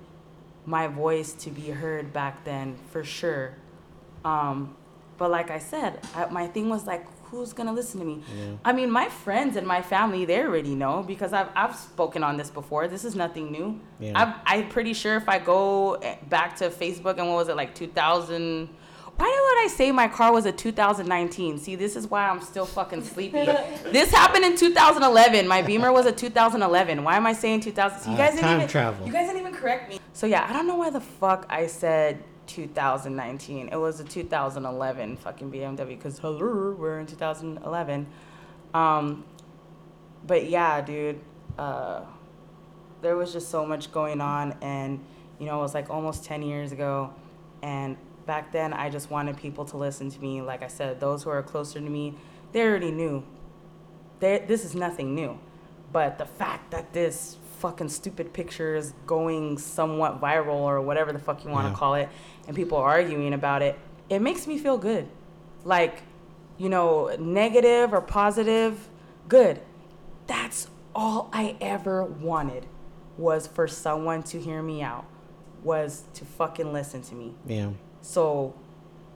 my voice to be heard back then for sure. Um, but like I said, I, my thing was like, who's gonna listen to me? Yeah. I mean, my friends and my family, they already know because I've, I've spoken on this before. This is nothing new. Yeah. I've, I'm pretty sure if I go eh, back to Facebook and what was it, like 2000. Why would I say my car was a 2019? See, this is why I'm still fucking sleepy. this happened in 2011. My Beamer was a 2011. Why am I saying 2000? So you Uh, guys didn't time even travel. You guys didn't even correct me. So yeah, I don't know why the fuck I said 2019. It was a 2011 fucking BMW because hello, we're in 2011. Um, but yeah, dude, uh, there was just so much going on, and you know, it was like almost 10 years ago, and back then I just wanted people to listen to me. Like I said, those who are closer to me, they already knew. They, this is nothing new, but the fact that this fucking stupid pictures going somewhat viral or whatever the fuck you want to Yeah. call it, and people arguing about it, it makes me feel good. Like, you know, negative or positive, good. That's all I ever wanted was for someone to hear me out, was to fucking listen to me. Yeah. So,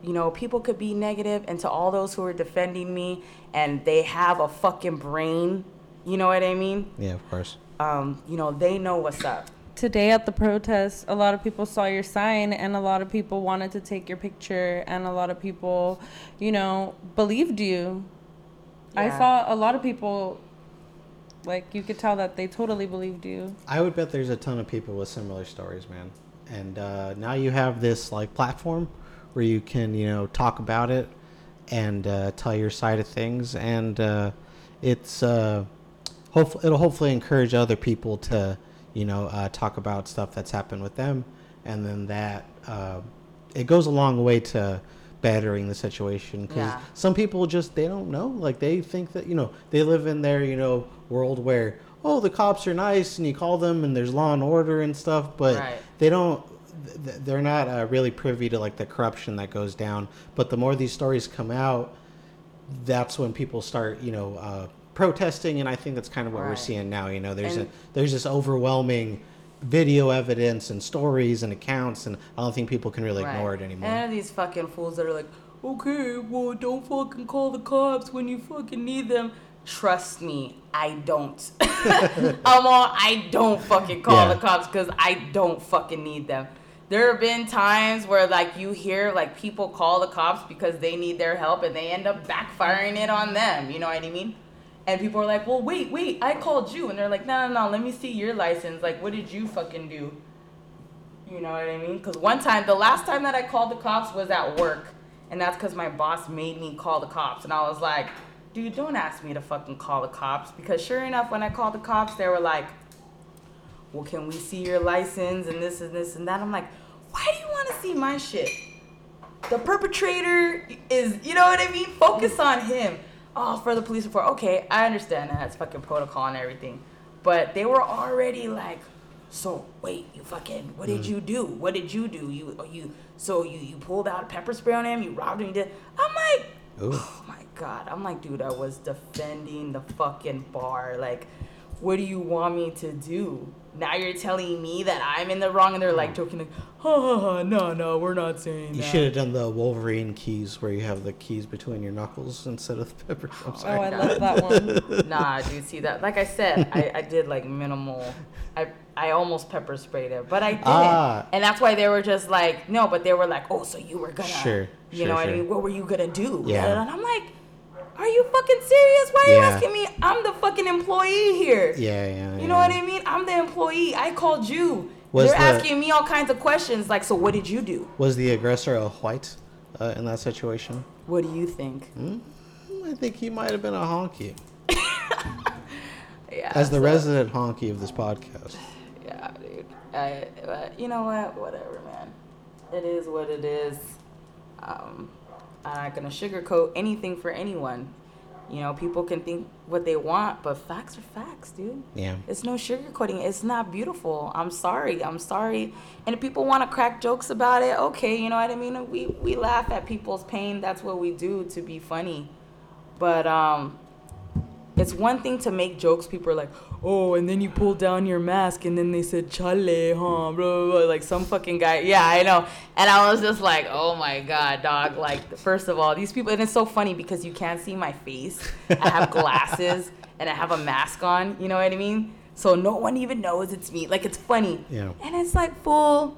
you know, people could be negative, and to all those who are defending me and they have a fucking brain, you know what I mean? Yeah, of course. Um, you know, they know what's up. Today at the protest, a lot of people saw your sign and a lot of people wanted to take your picture and a lot of people, you know, believed you. I saw a lot of people like you could tell that they totally believed you. I would bet there's a ton of people with similar stories, man. And uh, now you have this like platform where you can, you know, talk about it and uh, tell your side of things, and uh, it's uh, hopefully it'll hopefully encourage other people to, you know, uh, talk about stuff that's happened with them, and then that uh, it goes a long way to bettering the situation because Yeah. some people just they don't know like they think that you know they live in their you know world where oh the cops are nice and you call them and there's law and order and stuff but Right. they don't th- th- they're not uh, really privy to like the corruption that goes down but the more these stories come out that's when people start you know uh, protesting and i think that's kind of what we're seeing now you know there's And- a there's this overwhelming video evidence and stories and accounts and i don't think people can really ignore it anymore And these fucking fools that are like, okay, well, don't fucking call the cops when you fucking need them. Trust me, I don't. I'm all, I don't fucking call Yeah. the cops because I don't fucking need them. There have been times where like you hear like people call the cops because they need their help and they end up backfiring it on them. You know what I mean? And people are like, well, wait, wait, I called you. And they're like, no, no, no, let me see your license. Like, what did you fucking do? You know what I mean? Because one time, the last time that I called the cops was at work. And that's because my boss made me call the cops. And I was like, dude, don't ask me to fucking call the cops. Because sure enough, when I called the cops, they were like, well, can we see your license and this and this and that? I'm like, why do you want to see my shit? The perpetrator is, you know what I mean? Focus on him. Oh, for the police report. Okay, I understand that. That's fucking protocol and everything. But they were already like, so wait, you fucking, what did mm. you do? What did you do? You, you, so you, you pulled out a pepper spray on him? You robbed him? You did? I'm like, Ooh. oh my god. I'm like, dude, I was defending the fucking bar. Like, what do you want me to do? Now you're telling me that I'm in the wrong, and they're like joking, like, ha ha ha, no, no, we're not saying You that. should have done the Wolverine keys where you have the keys between your knuckles instead of the pepper. I'm Oh, sorry. I love that one. Nah, dude, see that? Like I said, I, I did like minimal. I I almost pepper sprayed it, but I didn't. Ah. And that's why they were just like, no, but they were like, oh, so you were gonna, Sure, you sure, know what I sure. mean? What were you gonna do? Yeah. And I'm like, are you fucking serious? Why are you asking me? I'm the fucking employee here. Yeah, yeah. You know what I mean? I'm the employee. I called you. Was They're the- asking me all kinds of questions, like, so what did you do? Was the aggressor a white uh, in that situation? What do you think? Hmm? I think he might have been a honky. Yeah. As the so- resident honky of this podcast. Yeah, dude. I, but you know what? Whatever, man. It is what it is. Um, I'm not gonna sugarcoat anything for anyone. You know, people can think what they want, but facts are facts, dude. Yeah. It's no sugarcoating. It's not beautiful. I'm sorry. I'm sorry. And if people want to crack jokes about it, okay, you know what I mean? We we laugh at people's pain. That's what we do to be funny. But um it's one thing to make jokes. People are like, oh, and then you pulled down your mask, and then they said chale, huh? Blah, blah, blah. Like some fucking guy. Yeah, I know. And I was just like, oh my god, dog. Like, first of all, these people, and it's so funny because you can't see my face. I have glasses and I have a mask on. You know what I mean? So no one even knows it's me. Like it's funny. Yeah. And it's like, fool.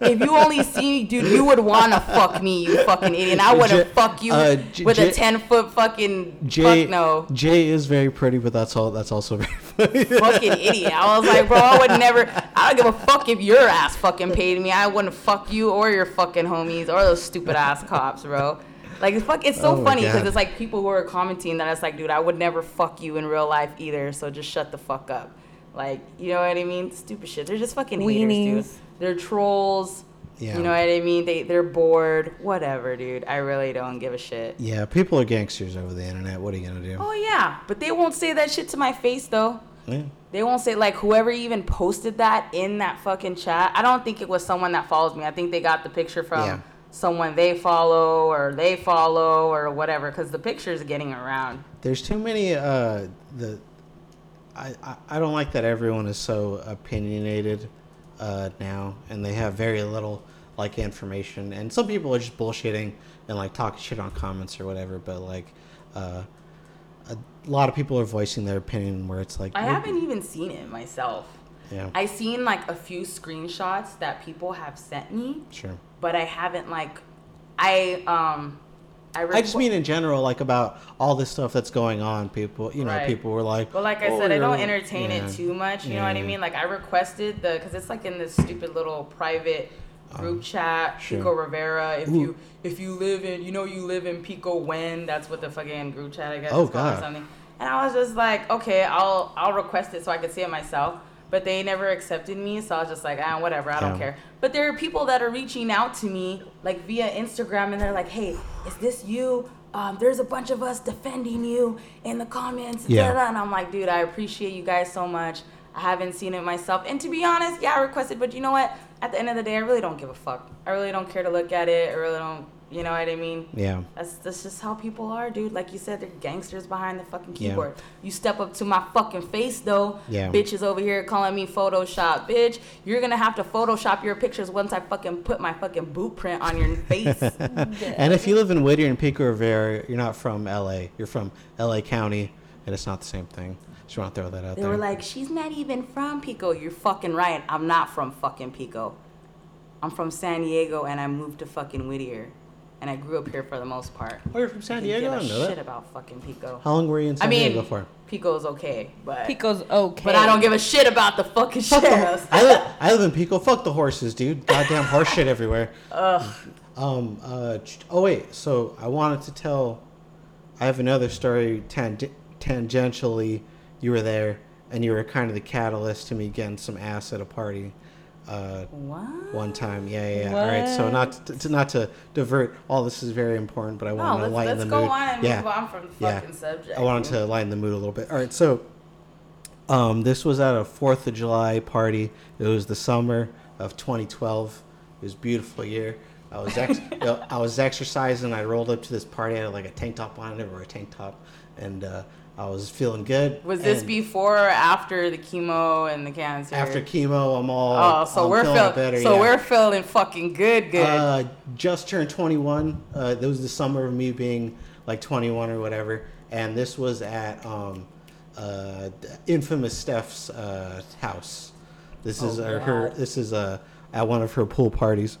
If you only see me, dude, you would wanna fuck me, you fucking idiot. And I wouldn't J- fuck you uh, J- with J- a ten foot fucking Jay, fuck no Jay is very pretty, but that's all. That's also very funny. fucking idiot. I was like, bro, I would never. I don't give a fuck if your ass fucking paid me. I wouldn't fuck you or your fucking homies or those stupid ass cops, bro. Like it's fuck. It's so Oh funny because it's like people who are commenting that it's like, dude, I would never fuck you in real life either. So just shut the fuck up. Like, you know what I mean? Stupid shit. They're just fucking haters, Weenies. dude. They're trolls. Yeah. You know what I mean? They they're bored. Whatever, dude. I really don't give a shit. yeah, people are gangsters over the internet. What are you gonna do? Oh yeah, but they won't say that shit to my face though. Yeah. They won't say like whoever even posted that in that fucking chat. I don't think it was someone that follows me. I think they got the picture from Yeah. someone they follow or they follow or whatever because the picture's getting around. There's too many. Uh, the I, I I don't like that everyone is so opinionated uh, now, and they have very little like information. And some people are just bullshitting and like talking shit on comments or whatever. But like, uh, a lot of people are voicing their opinion where it's like I you're- haven't even seen it myself. Yeah. I seen like a few screenshots that people have sent me, sure. but I haven't like I um I, I just mean in general, like about all this stuff that's going on. People, you know, Right. people were like, "Well, like I "Oh, said, I don't entertain Yeah. it too much. You know what I mean? Like I requested the because it's like in this stupid little private group chat. Um, sure. Pico Rivera. If Ooh. you if you live in you know you live in Pico when that's what the fucking group chat I guess Oh, is called or God. something. And I was just like, okay, I'll I'll request it so I could see it myself. But they never accepted me, so I was just like, ah, whatever, I don't Yeah. care. But there are people that are reaching out to me like via Instagram, and they're like, hey, is this you? Um, there's a bunch of us defending you in the comments. Yeah. da-da-da." And I'm like, dude, I appreciate you guys so much. I haven't seen it myself. And to be honest, yeah, I requested, but you know what? At the end of the day, I really don't give a fuck. I really don't care to look at it. I really don't, you know what I mean? Yeah. That's that's just how people are, dude. Like you said, they're gangsters behind the fucking Yeah. keyboard. You step up to my fucking face though, Yeah. bitches over here calling me Photoshop, bitch. You're gonna have to Photoshop your pictures once I fucking put my fucking boot print on your face. And if you live in Whittier and Pico Rivera, you're not from LA. You're from LA County, and it's not the same thing. Just want to throw that out They there. They were like, she's not even from Pico. You're fucking right. I'm not from fucking Pico. I'm from San Diego and I moved to fucking Whittier. And I grew up here for the most part. oh, you're from San Didn't Diego? I Give a didn't know shit that. about fucking Pico. How long were you in San I mean, Diego for? Pico's okay, but Pico's okay. but I don't give a shit about the fucking Fuck the. I, live, I live in Pico. Fuck the horses, dude. Goddamn horse shit everywhere. Ugh. Um. Uh. Oh wait. So I wanted to tell. I have another story. Tang- tangentially, you were there, and you were kind of the catalyst to me getting some ass at a party. Uh, one time. Yeah, yeah. yeah. All right. So not to, to not to divert. All this is very important, but I No, to let's, lighten let's the go mood. on and yeah. move on from the Yeah. fucking subject. I wanted to lighten the mood a little bit. All right, so um, this was at a Fourth of July party. It was the summer of 2012. It was a beautiful year. I was ex- I was exercising. I rolled up to this party. I had like a tank top on. I never wear a tank top, and uh, I was feeling good. Was this before or after the chemo and the cancer? after chemo? I'm all. Oh, so I'm we're feeling better. so yeah. we're feeling fucking good, good. Uh, just turned 21. Uh, that was the summer of me being like 21 or whatever. And this was at um, uh, infamous Steph's uh, house. This is Oh, uh, her. This is uh, at one of her pool parties.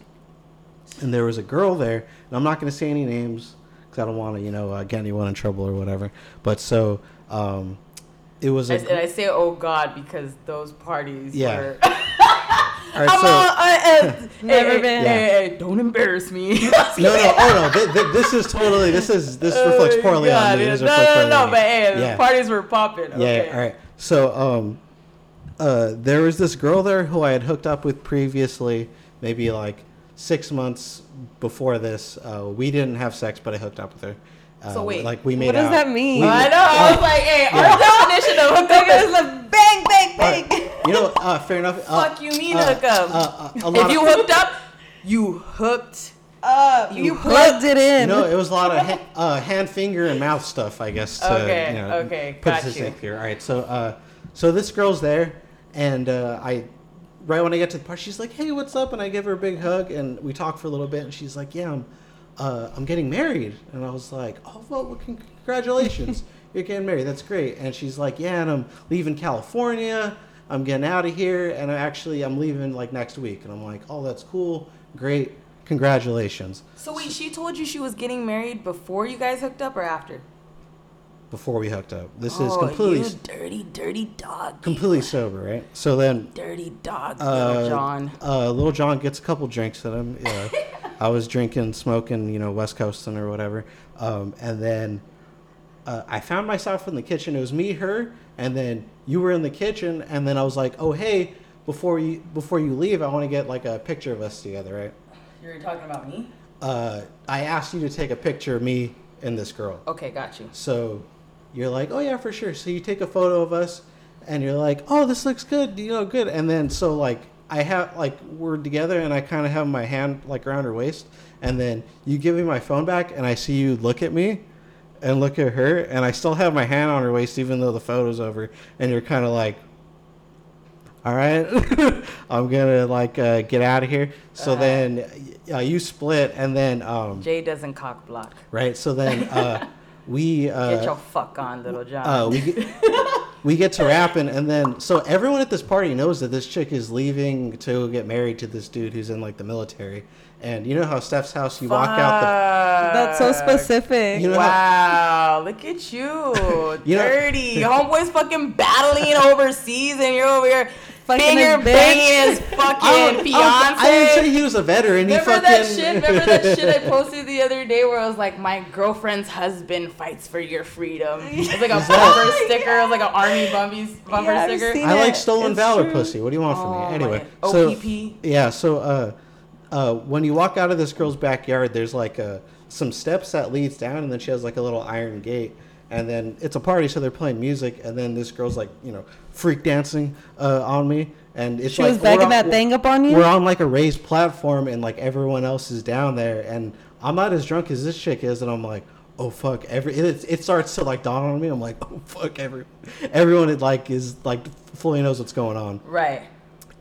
And there was a girl there, and I'm not going to say any names because I don't want to, you know, uh, get anyone in trouble or whatever. But so um, it was I, a. and I say, oh God, because those parties Yeah. were. all right, I'm so- all, uh, uh, Never hey, been. Hey, hey, don't embarrass me. no, no, oh no! Th- th- this is totally. This is this reflects Oh, poorly God, on me. yeah. This No, no, no, no, but hey, Yeah. the parties were popping. Yeah, Okay. all right. So, um, uh, there was this girl there who I had hooked up with previously, maybe like six months before this. Uh, we didn't have sex, but I hooked up with her. Uh, So wait, like we made what does out. that mean? We- I know. I was like, hey, Yeah. our definition of hook up is a bang, bang, All right. You know, uh, fair enough. Uh, fuck you mean uh, hook up. Uh, uh, a lot if of- you hooked up, you hooked. up. You You plugged it in. No, it was a lot of ha- uh, hand, finger, and mouth stuff, I guess. To, Okay, you know, okay, put got this you. here. All right, so uh, so this girl's there, and uh, I, right when I get to the part, she's like, "Hey, what's up?" And I give her a big hug, and we talk for a little bit, and she's like, "Yeah, I'm, uh, I'm getting married," and I was like, "Oh, well, well congratulations, you're getting married. That's great." And she's like, "Yeah, and I'm leaving California." I'm getting out of here, and I actually I'm leaving like next week, and I'm like, oh, that's cool, great, congratulations. So wait, she told you she was getting married before you guys hooked up or after? Before we hooked up. This is oh, completely you dirty, dirty dog. completely sober, right? So then, Dirty dog, uh, little John. uh, little John gets a couple drinks in him. Yeah, I was drinking, smoking, you know, West Coasting or whatever, um, and then uh, I found myself in the kitchen. It was me, her, and then you were in the kitchen, and then I was like, oh hey, before you before you leave, I want to get like a picture of us together, right? You're talking about me? Uh, I asked you to take a picture of me and this girl. Okay, got you. So you're like, oh yeah, for sure. So you take a photo of us, and you're like, oh, this looks good, you know, good. And then so like I have like we're together, and I kind of have my hand like around her waist, and then you give me my phone back, and I see you look at me, and look at her, and I still have my hand on her waist, even though the photo's over, and you're kind of like. All right, I'm gonna like uh, get out of here. So Uh-huh. then, uh, you split, and then um, Jay doesn't cock block. right. So then, uh, we uh, Get your fuck on, little John. uh, we get, we get to rapping, and then so everyone at this party knows that this chick is leaving to get married to this dude who's in like the military. And you know how Steph's house, you walk out That's so specific. You know how- wow, look at you, You know- dirty. Homeboy's fucking battling overseas, and you're over here Fucking finger his banging his fucking I, don't- I, I didn't say he was a veteran. He Remember fucking. that shit? Remember that shit I posted the other day where I was like, "My girlfriend's husband fights for your freedom." It's like a Is that- bumper sticker. It was like an army bumper bumper Yeah, sticker. I like stolen It's valor true. pussy. What do you want from Oh, me? Anyway, my so OPP. yeah, so uh, uh, when you walk out of this girl's backyard, there's like a, some steps that leads down, and then she has like a little iron gate, and then it's a party, so they're playing music, and then this girl's like you know freak dancing uh, on me, and it's She like was on- that thing up on you? We're on like a raised platform, and like everyone else is down there, and I'm not as drunk as this chick is, and I'm like. Oh fuck! Every it, it starts to like dawn on me. I'm like, oh fuck! Every everyone it like is like fully knows what's going on Right.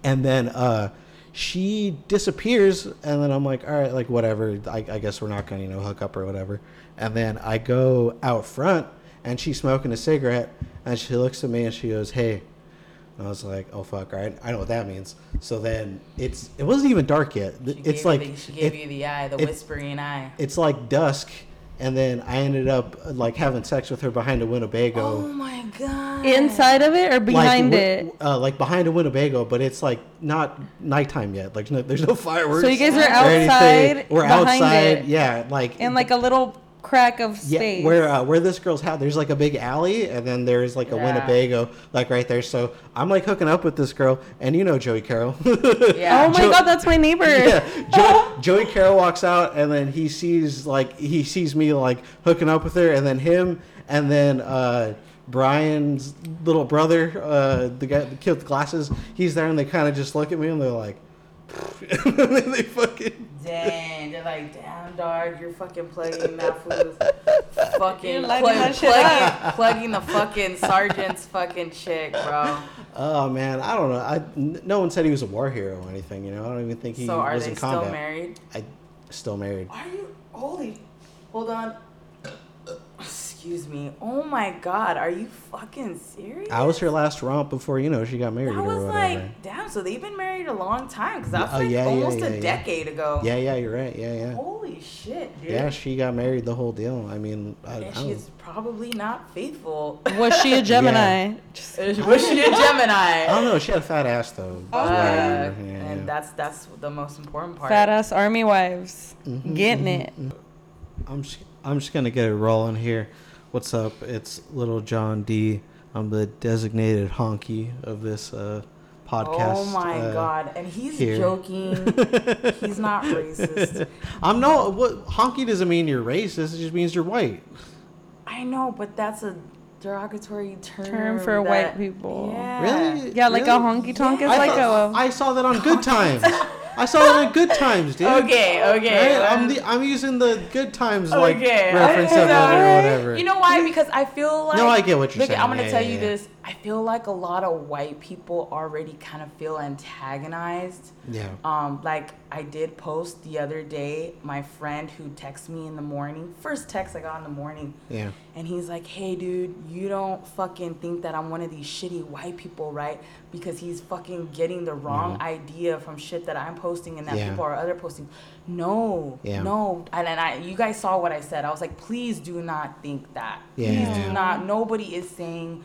and then uh she disappears and then i'm like all right like whatever i, I guess we're not gonna you know hook up or whatever and then i go out front and she's smoking a cigarette and she looks at me and she goes hey and i was like oh fuck all right i know what that means so then it's it wasn't even dark yet She it's like the, she gave it- you the eye, the it- whispering eye. it's like dusk and then i ended up like having sex with her behind a winnebago Oh my god. Inside of it or behind like, it? Uh, like behind a Winnebago, but it's like not nighttime yet. Like no, there's no fireworks. So you guys are outside, We're outside. it. Yeah, like In like a little crack of yeah, where uh, where this girl's house. There's like a big alley, and then there's like a Yeah. Winnebago, like right there. So I'm like hooking up with this girl, and you know Joey Carroll. Yeah. oh my Jo- god, that's my neighbor. yeah, jo- Joey Carroll walks out, and then he sees like he sees me like hooking up with her, and then him, and then uh, Brian's little brother, uh, the guy, the kid with the glasses, he's there, and they kind of just look at me, and they're like, and then they fucking Dang, they're like, damn, dog, you're fucking plugging that food. Fucking You're plug, lighting that shit plugging, plugging the fucking sergeant's fucking chick, bro. Oh man, I don't know. I n- no one said he was a war hero or anything. You know, I don't even think he so are was they in still combat. married? I still married. Are you? Holy, hold on. Excuse me. Oh my God, are you fucking serious? I was her last romp before you know she got married I or was whatever. like, damn. So they've been married a long time because that's Oh, like yeah, yeah, almost yeah, a yeah. decade ago. yeah, yeah, you're right. Yeah, yeah. Holy shit, dude. Yeah, she got married the whole deal. I mean, I, I and don't- she's probably not faithful. Was she a Gemini? Just- Was she a Gemini? I don't know. She had a fat ass though. Uh, That's what I remember. Yeah, and yeah. that's that's the most important part. Fat ass army wives. Mhm, Getting mhm, it. mhm. I'm just, I'm just gonna get it rolling here. What's up? It's Little John D. I'm the designated honky of this uh, podcast. Oh my uh, god! And he's here. joking. he's not racist. I'm no. What honky doesn't mean you're racist. It just means you're white. I know, but that's a derogatory term. Term for that- white people. Yeah. Really? Yeah, like Really? a honky tonk is I, like thought- a. I saw that on Good Times. I saw it in Good Times, dude. Okay. Okay. Right? I'm um, the I'm using the Good Times like Okay, reference of it or whatever. You know why? Because I feel like No, I get what you're Look, saying. I'm gonna Yeah, tell yeah, you yeah. this. I feel like a lot of white people already kind of feel antagonized. yeah. Um, like I did post the other day, my friend who texts me in the morning, first text I got in the morning, Yeah. and he's like, "Hey, dude, you don't fucking think that I'm one of these shitty white people, right?" Because he's fucking getting the wrong Mhm. idea from shit that I'm posting and that Yeah. people are other posting. No, Yeah. no, and, and I, you guys saw what I said. I was like, please do not think that. Yeah. Please do not. Nobody is saying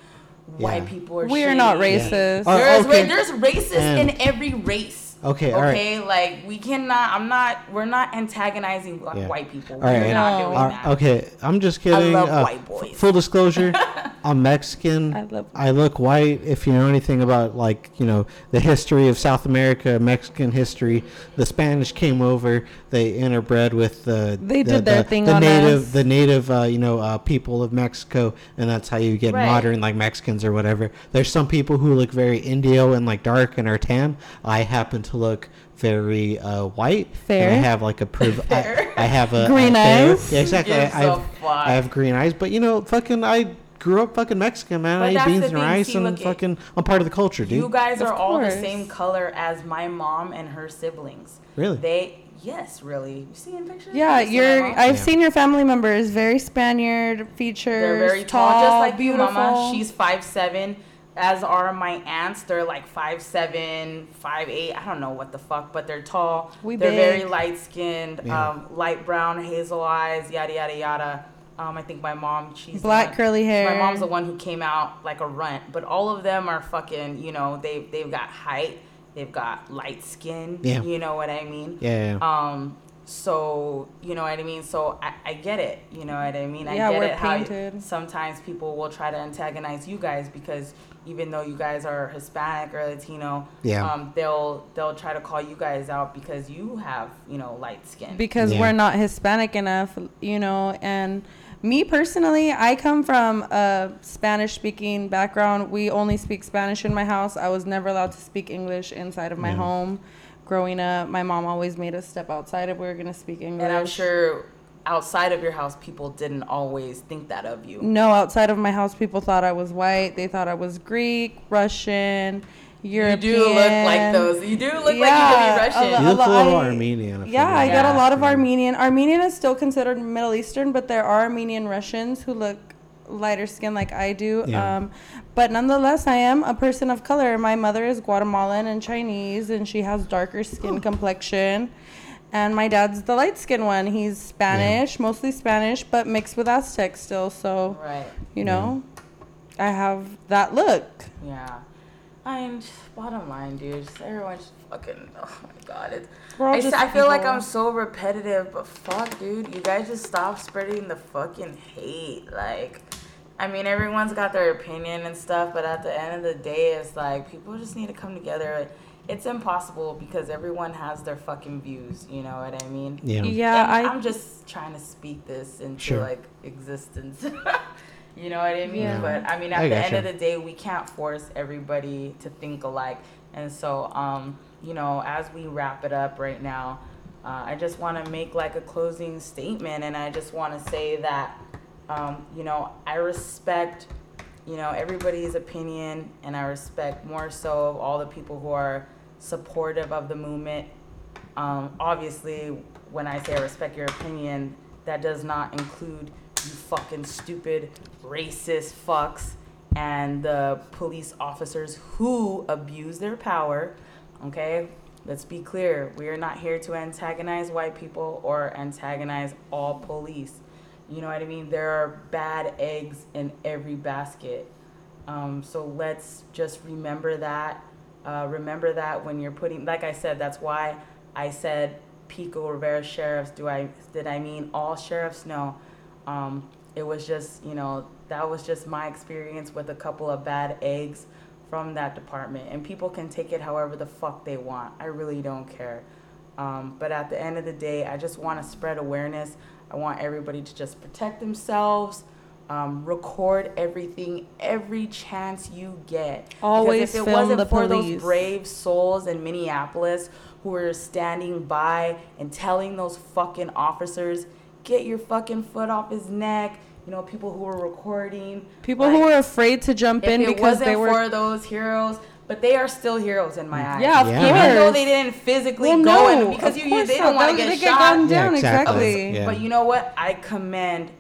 white Yeah. people are. We are shitty. not racist. There's, okay. ra- there's racist And- in every race. Okay, all right. Okay, like we cannot. I'm not. We're not antagonizing wh- Yeah. white people. All right. We're not No. doing uh, that. okay, I'm just kidding. I love uh, white f- boys. full disclosure, I'm Mexican. I love- I look white. If you know anything about like you know the history of South America, Mexican history, the Spanish came over. They interbred with the They the, did their the, thing the on native us. the native uh, you know uh, people of Mexico, and that's how you get Right. modern like Mexicans or whatever. There's some people who look very Indio and like dark and are tan. I happen to look very uh, white. and Fair. I have like a priv- I, I have a Green a fair- eyes? Yeah, exactly. Gives I, I a have, fuck. I have green eyes, but you know, fucking, I grew up fucking Mexican, man. But I eat beans and rice, see, and look, it- fucking, I'm part of the culture, dude. You guys are all the same color as my mom and her siblings. Really? They yes, really. You see in pictures? Yeah, You see my you're. I've Yeah. seen your family members. Very Spaniard features. They're very tall, just like beautiful. you, Mama. She's five seven. As are my aunts. They're like five seven, five eight. I don't know what the fuck, but they're tall. We they're big. very light skinned, Yeah. um, light brown, hazel eyes, yada yada yada. Um, I think my mom, she's black one- curly hair. My mom's the one who came out like a runt, but all of them are fucking. You know, they they've got height, they've got light skin. Yeah. You know what I mean? yeah, yeah. Um, so you know what I mean. So I, I get it. You know what I mean. I Yeah, get we're it. How painted. sometimes people will try to antagonize you guys because even though you guys are Hispanic or Latino, Yeah. um, they'll they'll try to call you guys out because you have you know light skin. because Yeah. we're not Hispanic enough, you know. And me personally, I come from a Spanish speaking background. We only speak Spanish in my house. I was never allowed to speak English inside of my Yeah. home. Growing up, my mom always made us step outside if we were going to speak English. and I'm sure outside of your house, people didn't always think that of you. No, outside of my house, people thought I was white. They thought I was Greek, Russian, European. You do look like those. You do look Yeah, like you could be a Russian. you look a little I- Armenian. I Yeah, I like. got a lot of Armenian. Armenian is still considered Middle Eastern, but there are Armenian Russians who look lighter skin like I do. Yeah. Um, but nonetheless, I am a person of color. My mother is Guatemalan and Chinese, and she has darker skin complexion. And my dad's the light skin one. He's Spanish, mostly Spanish, but mixed with Aztec still. So, Right. you know, I have that look. Yeah. I mean, just bottom line, dude, just everyone just fucking. Oh my god, it's. We're I, just s- I feel like. I'm so repetitive, but fuck, dude, you guys just stop spreading the fucking hate. Like, I mean, everyone's got their opinion and stuff, but at the end of the day, it's like people just need to come together. It's impossible because everyone has their fucking views. You know what I mean? Yeah. Yeah, And I. I'm just trying to speak this into Sure. like existence. you know what I mean? Yeah. But I mean, at I the gotcha. end of the day, we can't force everybody to think alike. And so, um, you know, as we wrap it up right now, uh, I just want to make like a closing statement, and I just want to say that, um, you know, I respect, you know, everybody's opinion, and I respect more so of all the people who are supportive of the movement. Um, obviously, when I say I respect your opinion, that does not include you fucking stupid racist fucks and the police officers who abuse their power. Okay, let's be clear. We are not here to antagonize white people or antagonize all police. You know what I mean? There are bad eggs in every basket. Um, so let's just remember that. Uh, remember that when you're putting, like I said, that's why I said Pico Rivera sheriffs. Do I did I mean all sheriffs? No. Um, it was just you know that was just my experience with a couple of bad eggs from that department, and people can take it however the fuck they want. I really don't care. Um, but at the end of the day, I just want to spread awareness. I want everybody to just protect themselves. Um, record everything every chance you get. Always because if it film wasn't for police. those brave souls in Minneapolis who were standing by and telling those fucking officers, get your fucking foot off his neck. You know, people who were recording. People like, who were afraid to jump if in it because wasn't they were for those heroes, but they are still heroes in my eyes. Yeah, of Yeah. course. Even though they didn't physically well, go no, in because of you, course they don't want to They- get they shot. gunned Yeah, down exactly. exactly. Yeah. But you know what? I commend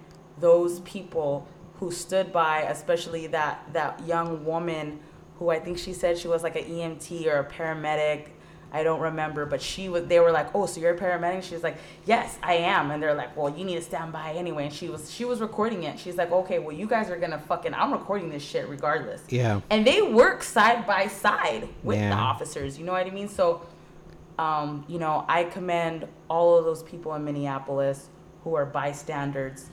those people who stood by, especially that that young woman who I think she said she was like an EMT or a paramedic. I don't remember, but she was. They were like, "Oh, so you're a paramedic?" She's like, "Yes, I am." And they're like, "Well, you need to stand by anyway." And she was she was recording it. She's like, "Okay, well, you guys are gonna fucking. I'm recording this shit regardless." Yeah. and they work side by side with Yeah. the officers you know what i mean so um, you know i commend all of those people in minneapolis who are bystanders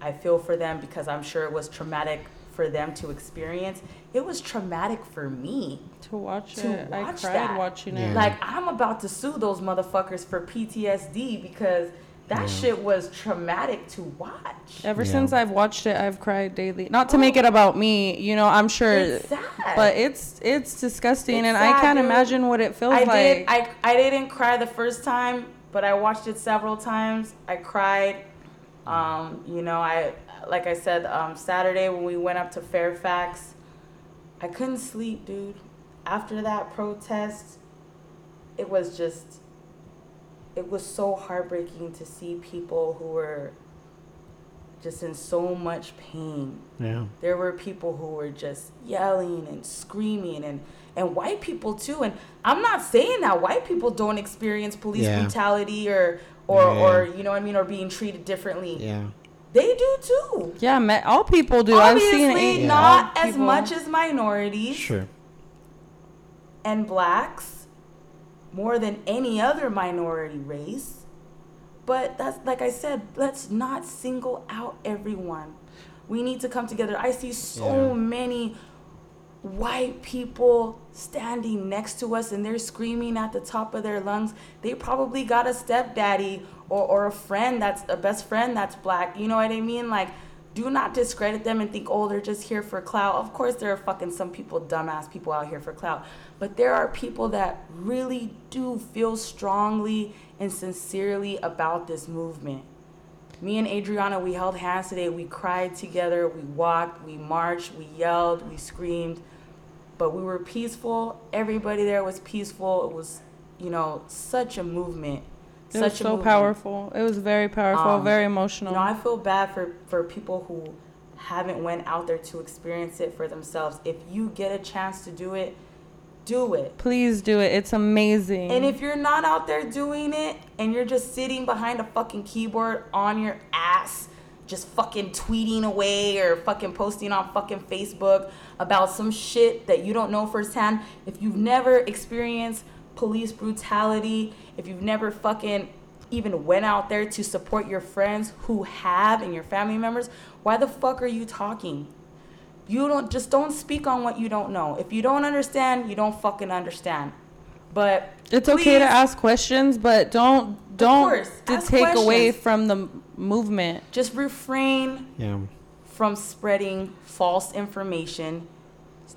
i feel for them because i'm sure it was traumatic for them to experience it was traumatic for me to watch To it. I cried that. watching Yeah. it. like i'm about to sue those motherfuckers for ptsd because that Yeah. shit was traumatic to watch Ever Yeah. since I've watched it, I've cried daily. Not to make it about me, you know. I'm sure, it's sad but it's it's disgusting, It's and I can't dude. imagine what it feels like. I like. did. I I didn't cry the first time, but I watched it several times. I cried. Um, you know, I like I said um, Saturday when we went up to Fairfax, I couldn't sleep, dude. After that protest, it was just. It was so heartbreaking to see people who were just in so much pain Yeah. there were people who were just yelling and screaming and and white people too and i'm not saying that white people don't experience police Yeah. brutality or or Yeah. or you know what i mean or being treated differently Yeah. they do too yeah, all people do. obviously I've seen it. not all as people. much as minorities Sure. And blacks more than any other minority race. But that's like I said, let's not single out everyone. We need to come together. I see so Yeah. many white people standing next to us and they're screaming at the top of their lungs. They probably got a stepdaddy or, or a friend that's a best friend that's black. You know what I mean? Like, do not discredit them and think, oh, they're just here for clout. Of course, there are fucking some people, dumbass people out here for clout. But there are people that really do feel strongly and sincerely about this movement. Me and Adriana, we held hands today. We cried together. We walked. We marched. We yelled. We screamed. But we were peaceful. Everybody there was peaceful. It was, you know, such a movement. It such was so movement. powerful. It was very powerful, Um, very emotional. You know, I feel bad for for people who haven't went out there to experience it for themselves. If you get a chance to do it, do it. Please do it. It's amazing. And if you're not out there doing it and you're just sitting behind a fucking keyboard on your ass, just fucking tweeting away or fucking posting on fucking Facebook about some shit that you don't know firsthand, if you've never experienced police brutality, if you've never fucking even went out there to support your friends who have and your family members, why the fuck are you talking? You don't just don't speak on what you don't know. If you don't understand, you don't fucking understand. But it's okay to ask questions, but don't don't course, to ask take away from the movement. Just refrain Yeah. from spreading false information.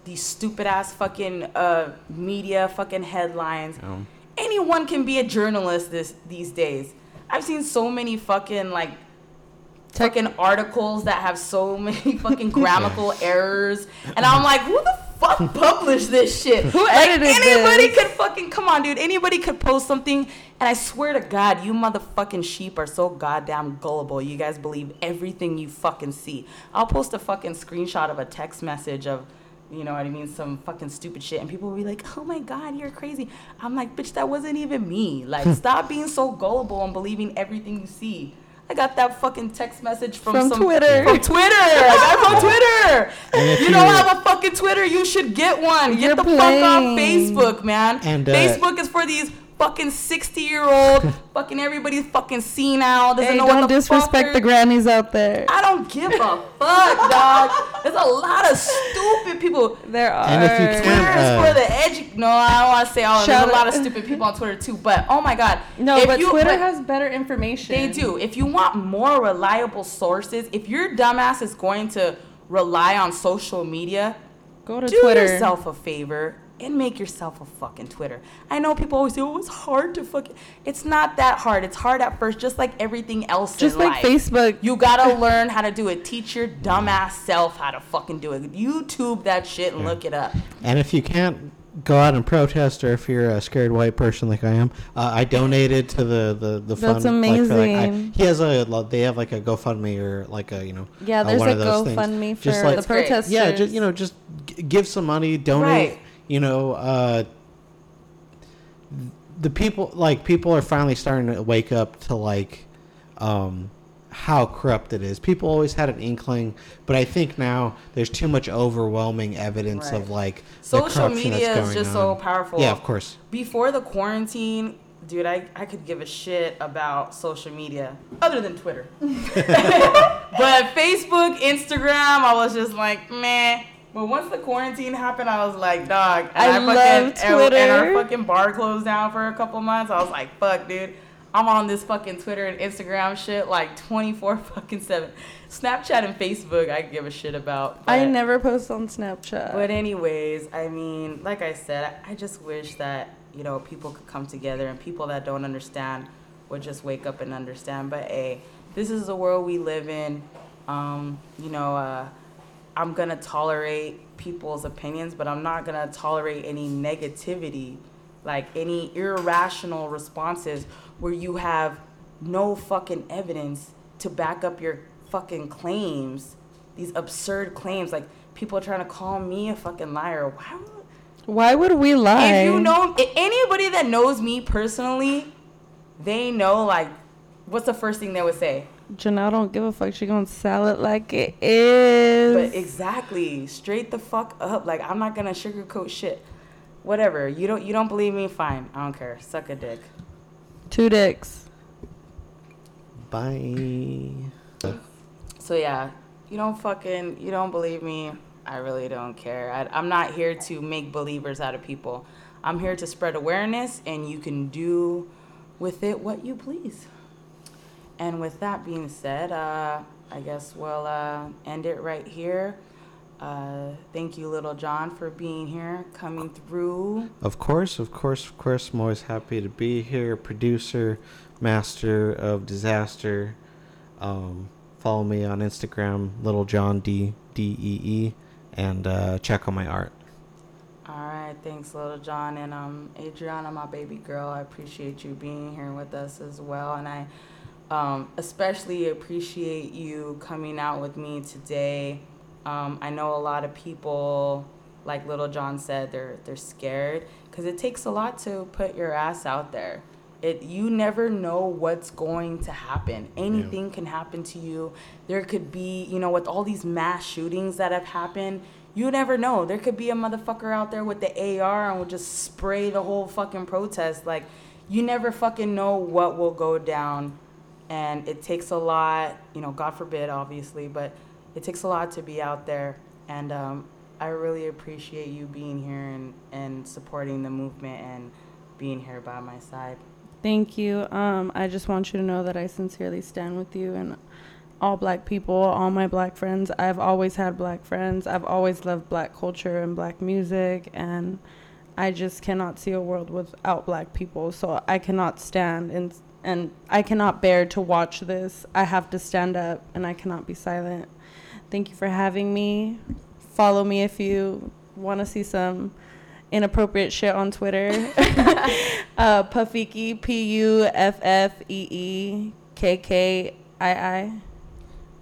These stupid ass fucking uh, media fucking headlines. Any anyone can be a journalist this these days. I've seen so many fucking like Tech- fucking articles that have so many fucking grammatical errors, and I'm like, who the fuck published this shit? Who like, edited anybody this? could fucking come on, dude. Anybody could post something, and I swear to God, you motherfucking sheep are so goddamn gullible. You guys believe everything you fucking see. I'll post a fucking screenshot of a text message of. You know what I mean? Some fucking stupid shit. And people will be like, oh my God, you're crazy. I'm like, bitch, that wasn't even me. Like, stop being so gullible and believing everything you see. I got that fucking text message from, From some, Twitter. From Twitter. I got it from Twitter. You don't have a fucking Twitter, you should get one. Get the fuck off. Facebook, man. And, uh, Facebook is for these fucking 60 year old, fucking everybody's fucking senile. Doesn't Hey, know don't what the disrespect fuck the grannies out there. I don't give a fuck, dog. There's a lot of stupid people. There are. And if you Twitter can't, uh, for the edu. No, I don't want to say all. There's a lot of stupid people on Twitter too. But oh my god, no, If but you- Twitter but- has better information. They do. If you want more reliable sources, if your dumbass is going to rely on social media, Go to do Twitter. yourself a favor and make yourself a fucking Twitter. I know people always say, "Oh, it's hard to fucking." It's not that hard. It's hard at first, just like everything else. Just in like life. Facebook. You gotta learn how to do it. Teach your dumbass self how to fucking do it. YouTube that shit and look it up. And if you can't go out and protest, or if you're a scared white person like I am, uh, I donated to the the the That's fund. like, for, like, I- amazing. he has a they have like a GoFundMe or like a you know Yeah, uh, there's one a of those things. GoFundMe for Just like- the That's protesters. yeah, just you know, just g- give some money, donate. Right. You know, uh, the people like people are finally starting to wake up to like um, how corrupt it is. People always had an inkling, but I think now there's too much overwhelming evidence Right. of like the Social media is just on. so powerful. Yeah, of course. Before the quarantine, dude, I, I could give a shit about social media other than Twitter. but Facebook, Instagram, I was just like, meh. But once the quarantine happened, I was like, dog. And I fucking, love and- And, our Twitter. fucking bar closed down for a couple months. I was like, fuck, dude. I'm on this fucking Twitter and Instagram shit like 24 fucking 7. Snapchat and Facebook, I give a shit about. I never post on Snapchat. but anyways, I mean, like I said, I I just wish that you know people could come together and people that don't understand would just wake up and understand. But hey, this is the world we live in. Um, you know, uh, I'm gonna tolerate people's opinions, but I'm not gonna tolerate any negativity, like any irrational responses where you have no fucking evidence to back up your fucking claims. These absurd claims, like people trying to call me a fucking liar. Why? would- Why would we lie? If you know a- anybody that knows me personally, they know like what's the first thing they would say. Janelle don't give a fuck. She gonna sell it like it is. But exactly, straight the fuck up. Like I'm not gonna sugarcoat shit. Whatever. You don't you don't believe me? Fine. I don't care. Suck a dick. Two dicks. Bye. So yeah, you don't fucking you don't believe me. I really don't care. I, I'm not here to make believers out of people. I'm here to spread awareness, and you can do with it what you please. And with that being said, uh, I guess we'll uh, end it right here. Uh, thank you, Little John, for being here, coming through. Of course, of course, of course. I'm always happy to be here. Producer, master of disaster. Um, follow me on Instagram, Little John D D E E, and uh, check on my art. All right, thanks, Little John, and um, Adriana, my baby girl. I appreciate you being here with us as well, and I um, especially appreciate you coming out with me today. Um, I know a lot of people, like Little John said, they're they're scared because it takes a lot to put your ass out there. It you never know what's going to happen. Anything can happen to you. There could be, you know, with all these mass shootings that have happened, you never know. There could be a motherfucker out there with the AR and will just spray the whole fucking protest. Like, you never fucking know what will go down. And it takes a lot, you know, God forbid, obviously, but it takes a lot to be out there. And um, I really appreciate you being here and, and supporting the movement and being here by my side. Thank you. Um, I just want you to know that I sincerely stand with you and all black people, all my black friends. I've always had black friends. I've always loved black culture and black music, and I just cannot see a world without black people. So I cannot stand and and I cannot bear to watch this. I have to stand up and I cannot be silent. Thank you for having me. Follow me if you want to see some inappropriate shit on Twitter. uh, Puffiki, P U F F E E K K I I.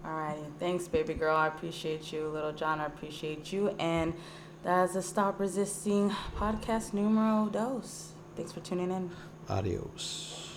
Alrighty, thanks, baby girl. I appreciate you, little John. I appreciate you, and that's the Stop Resisting podcast numero dos. Thanks for tuning in. Adios.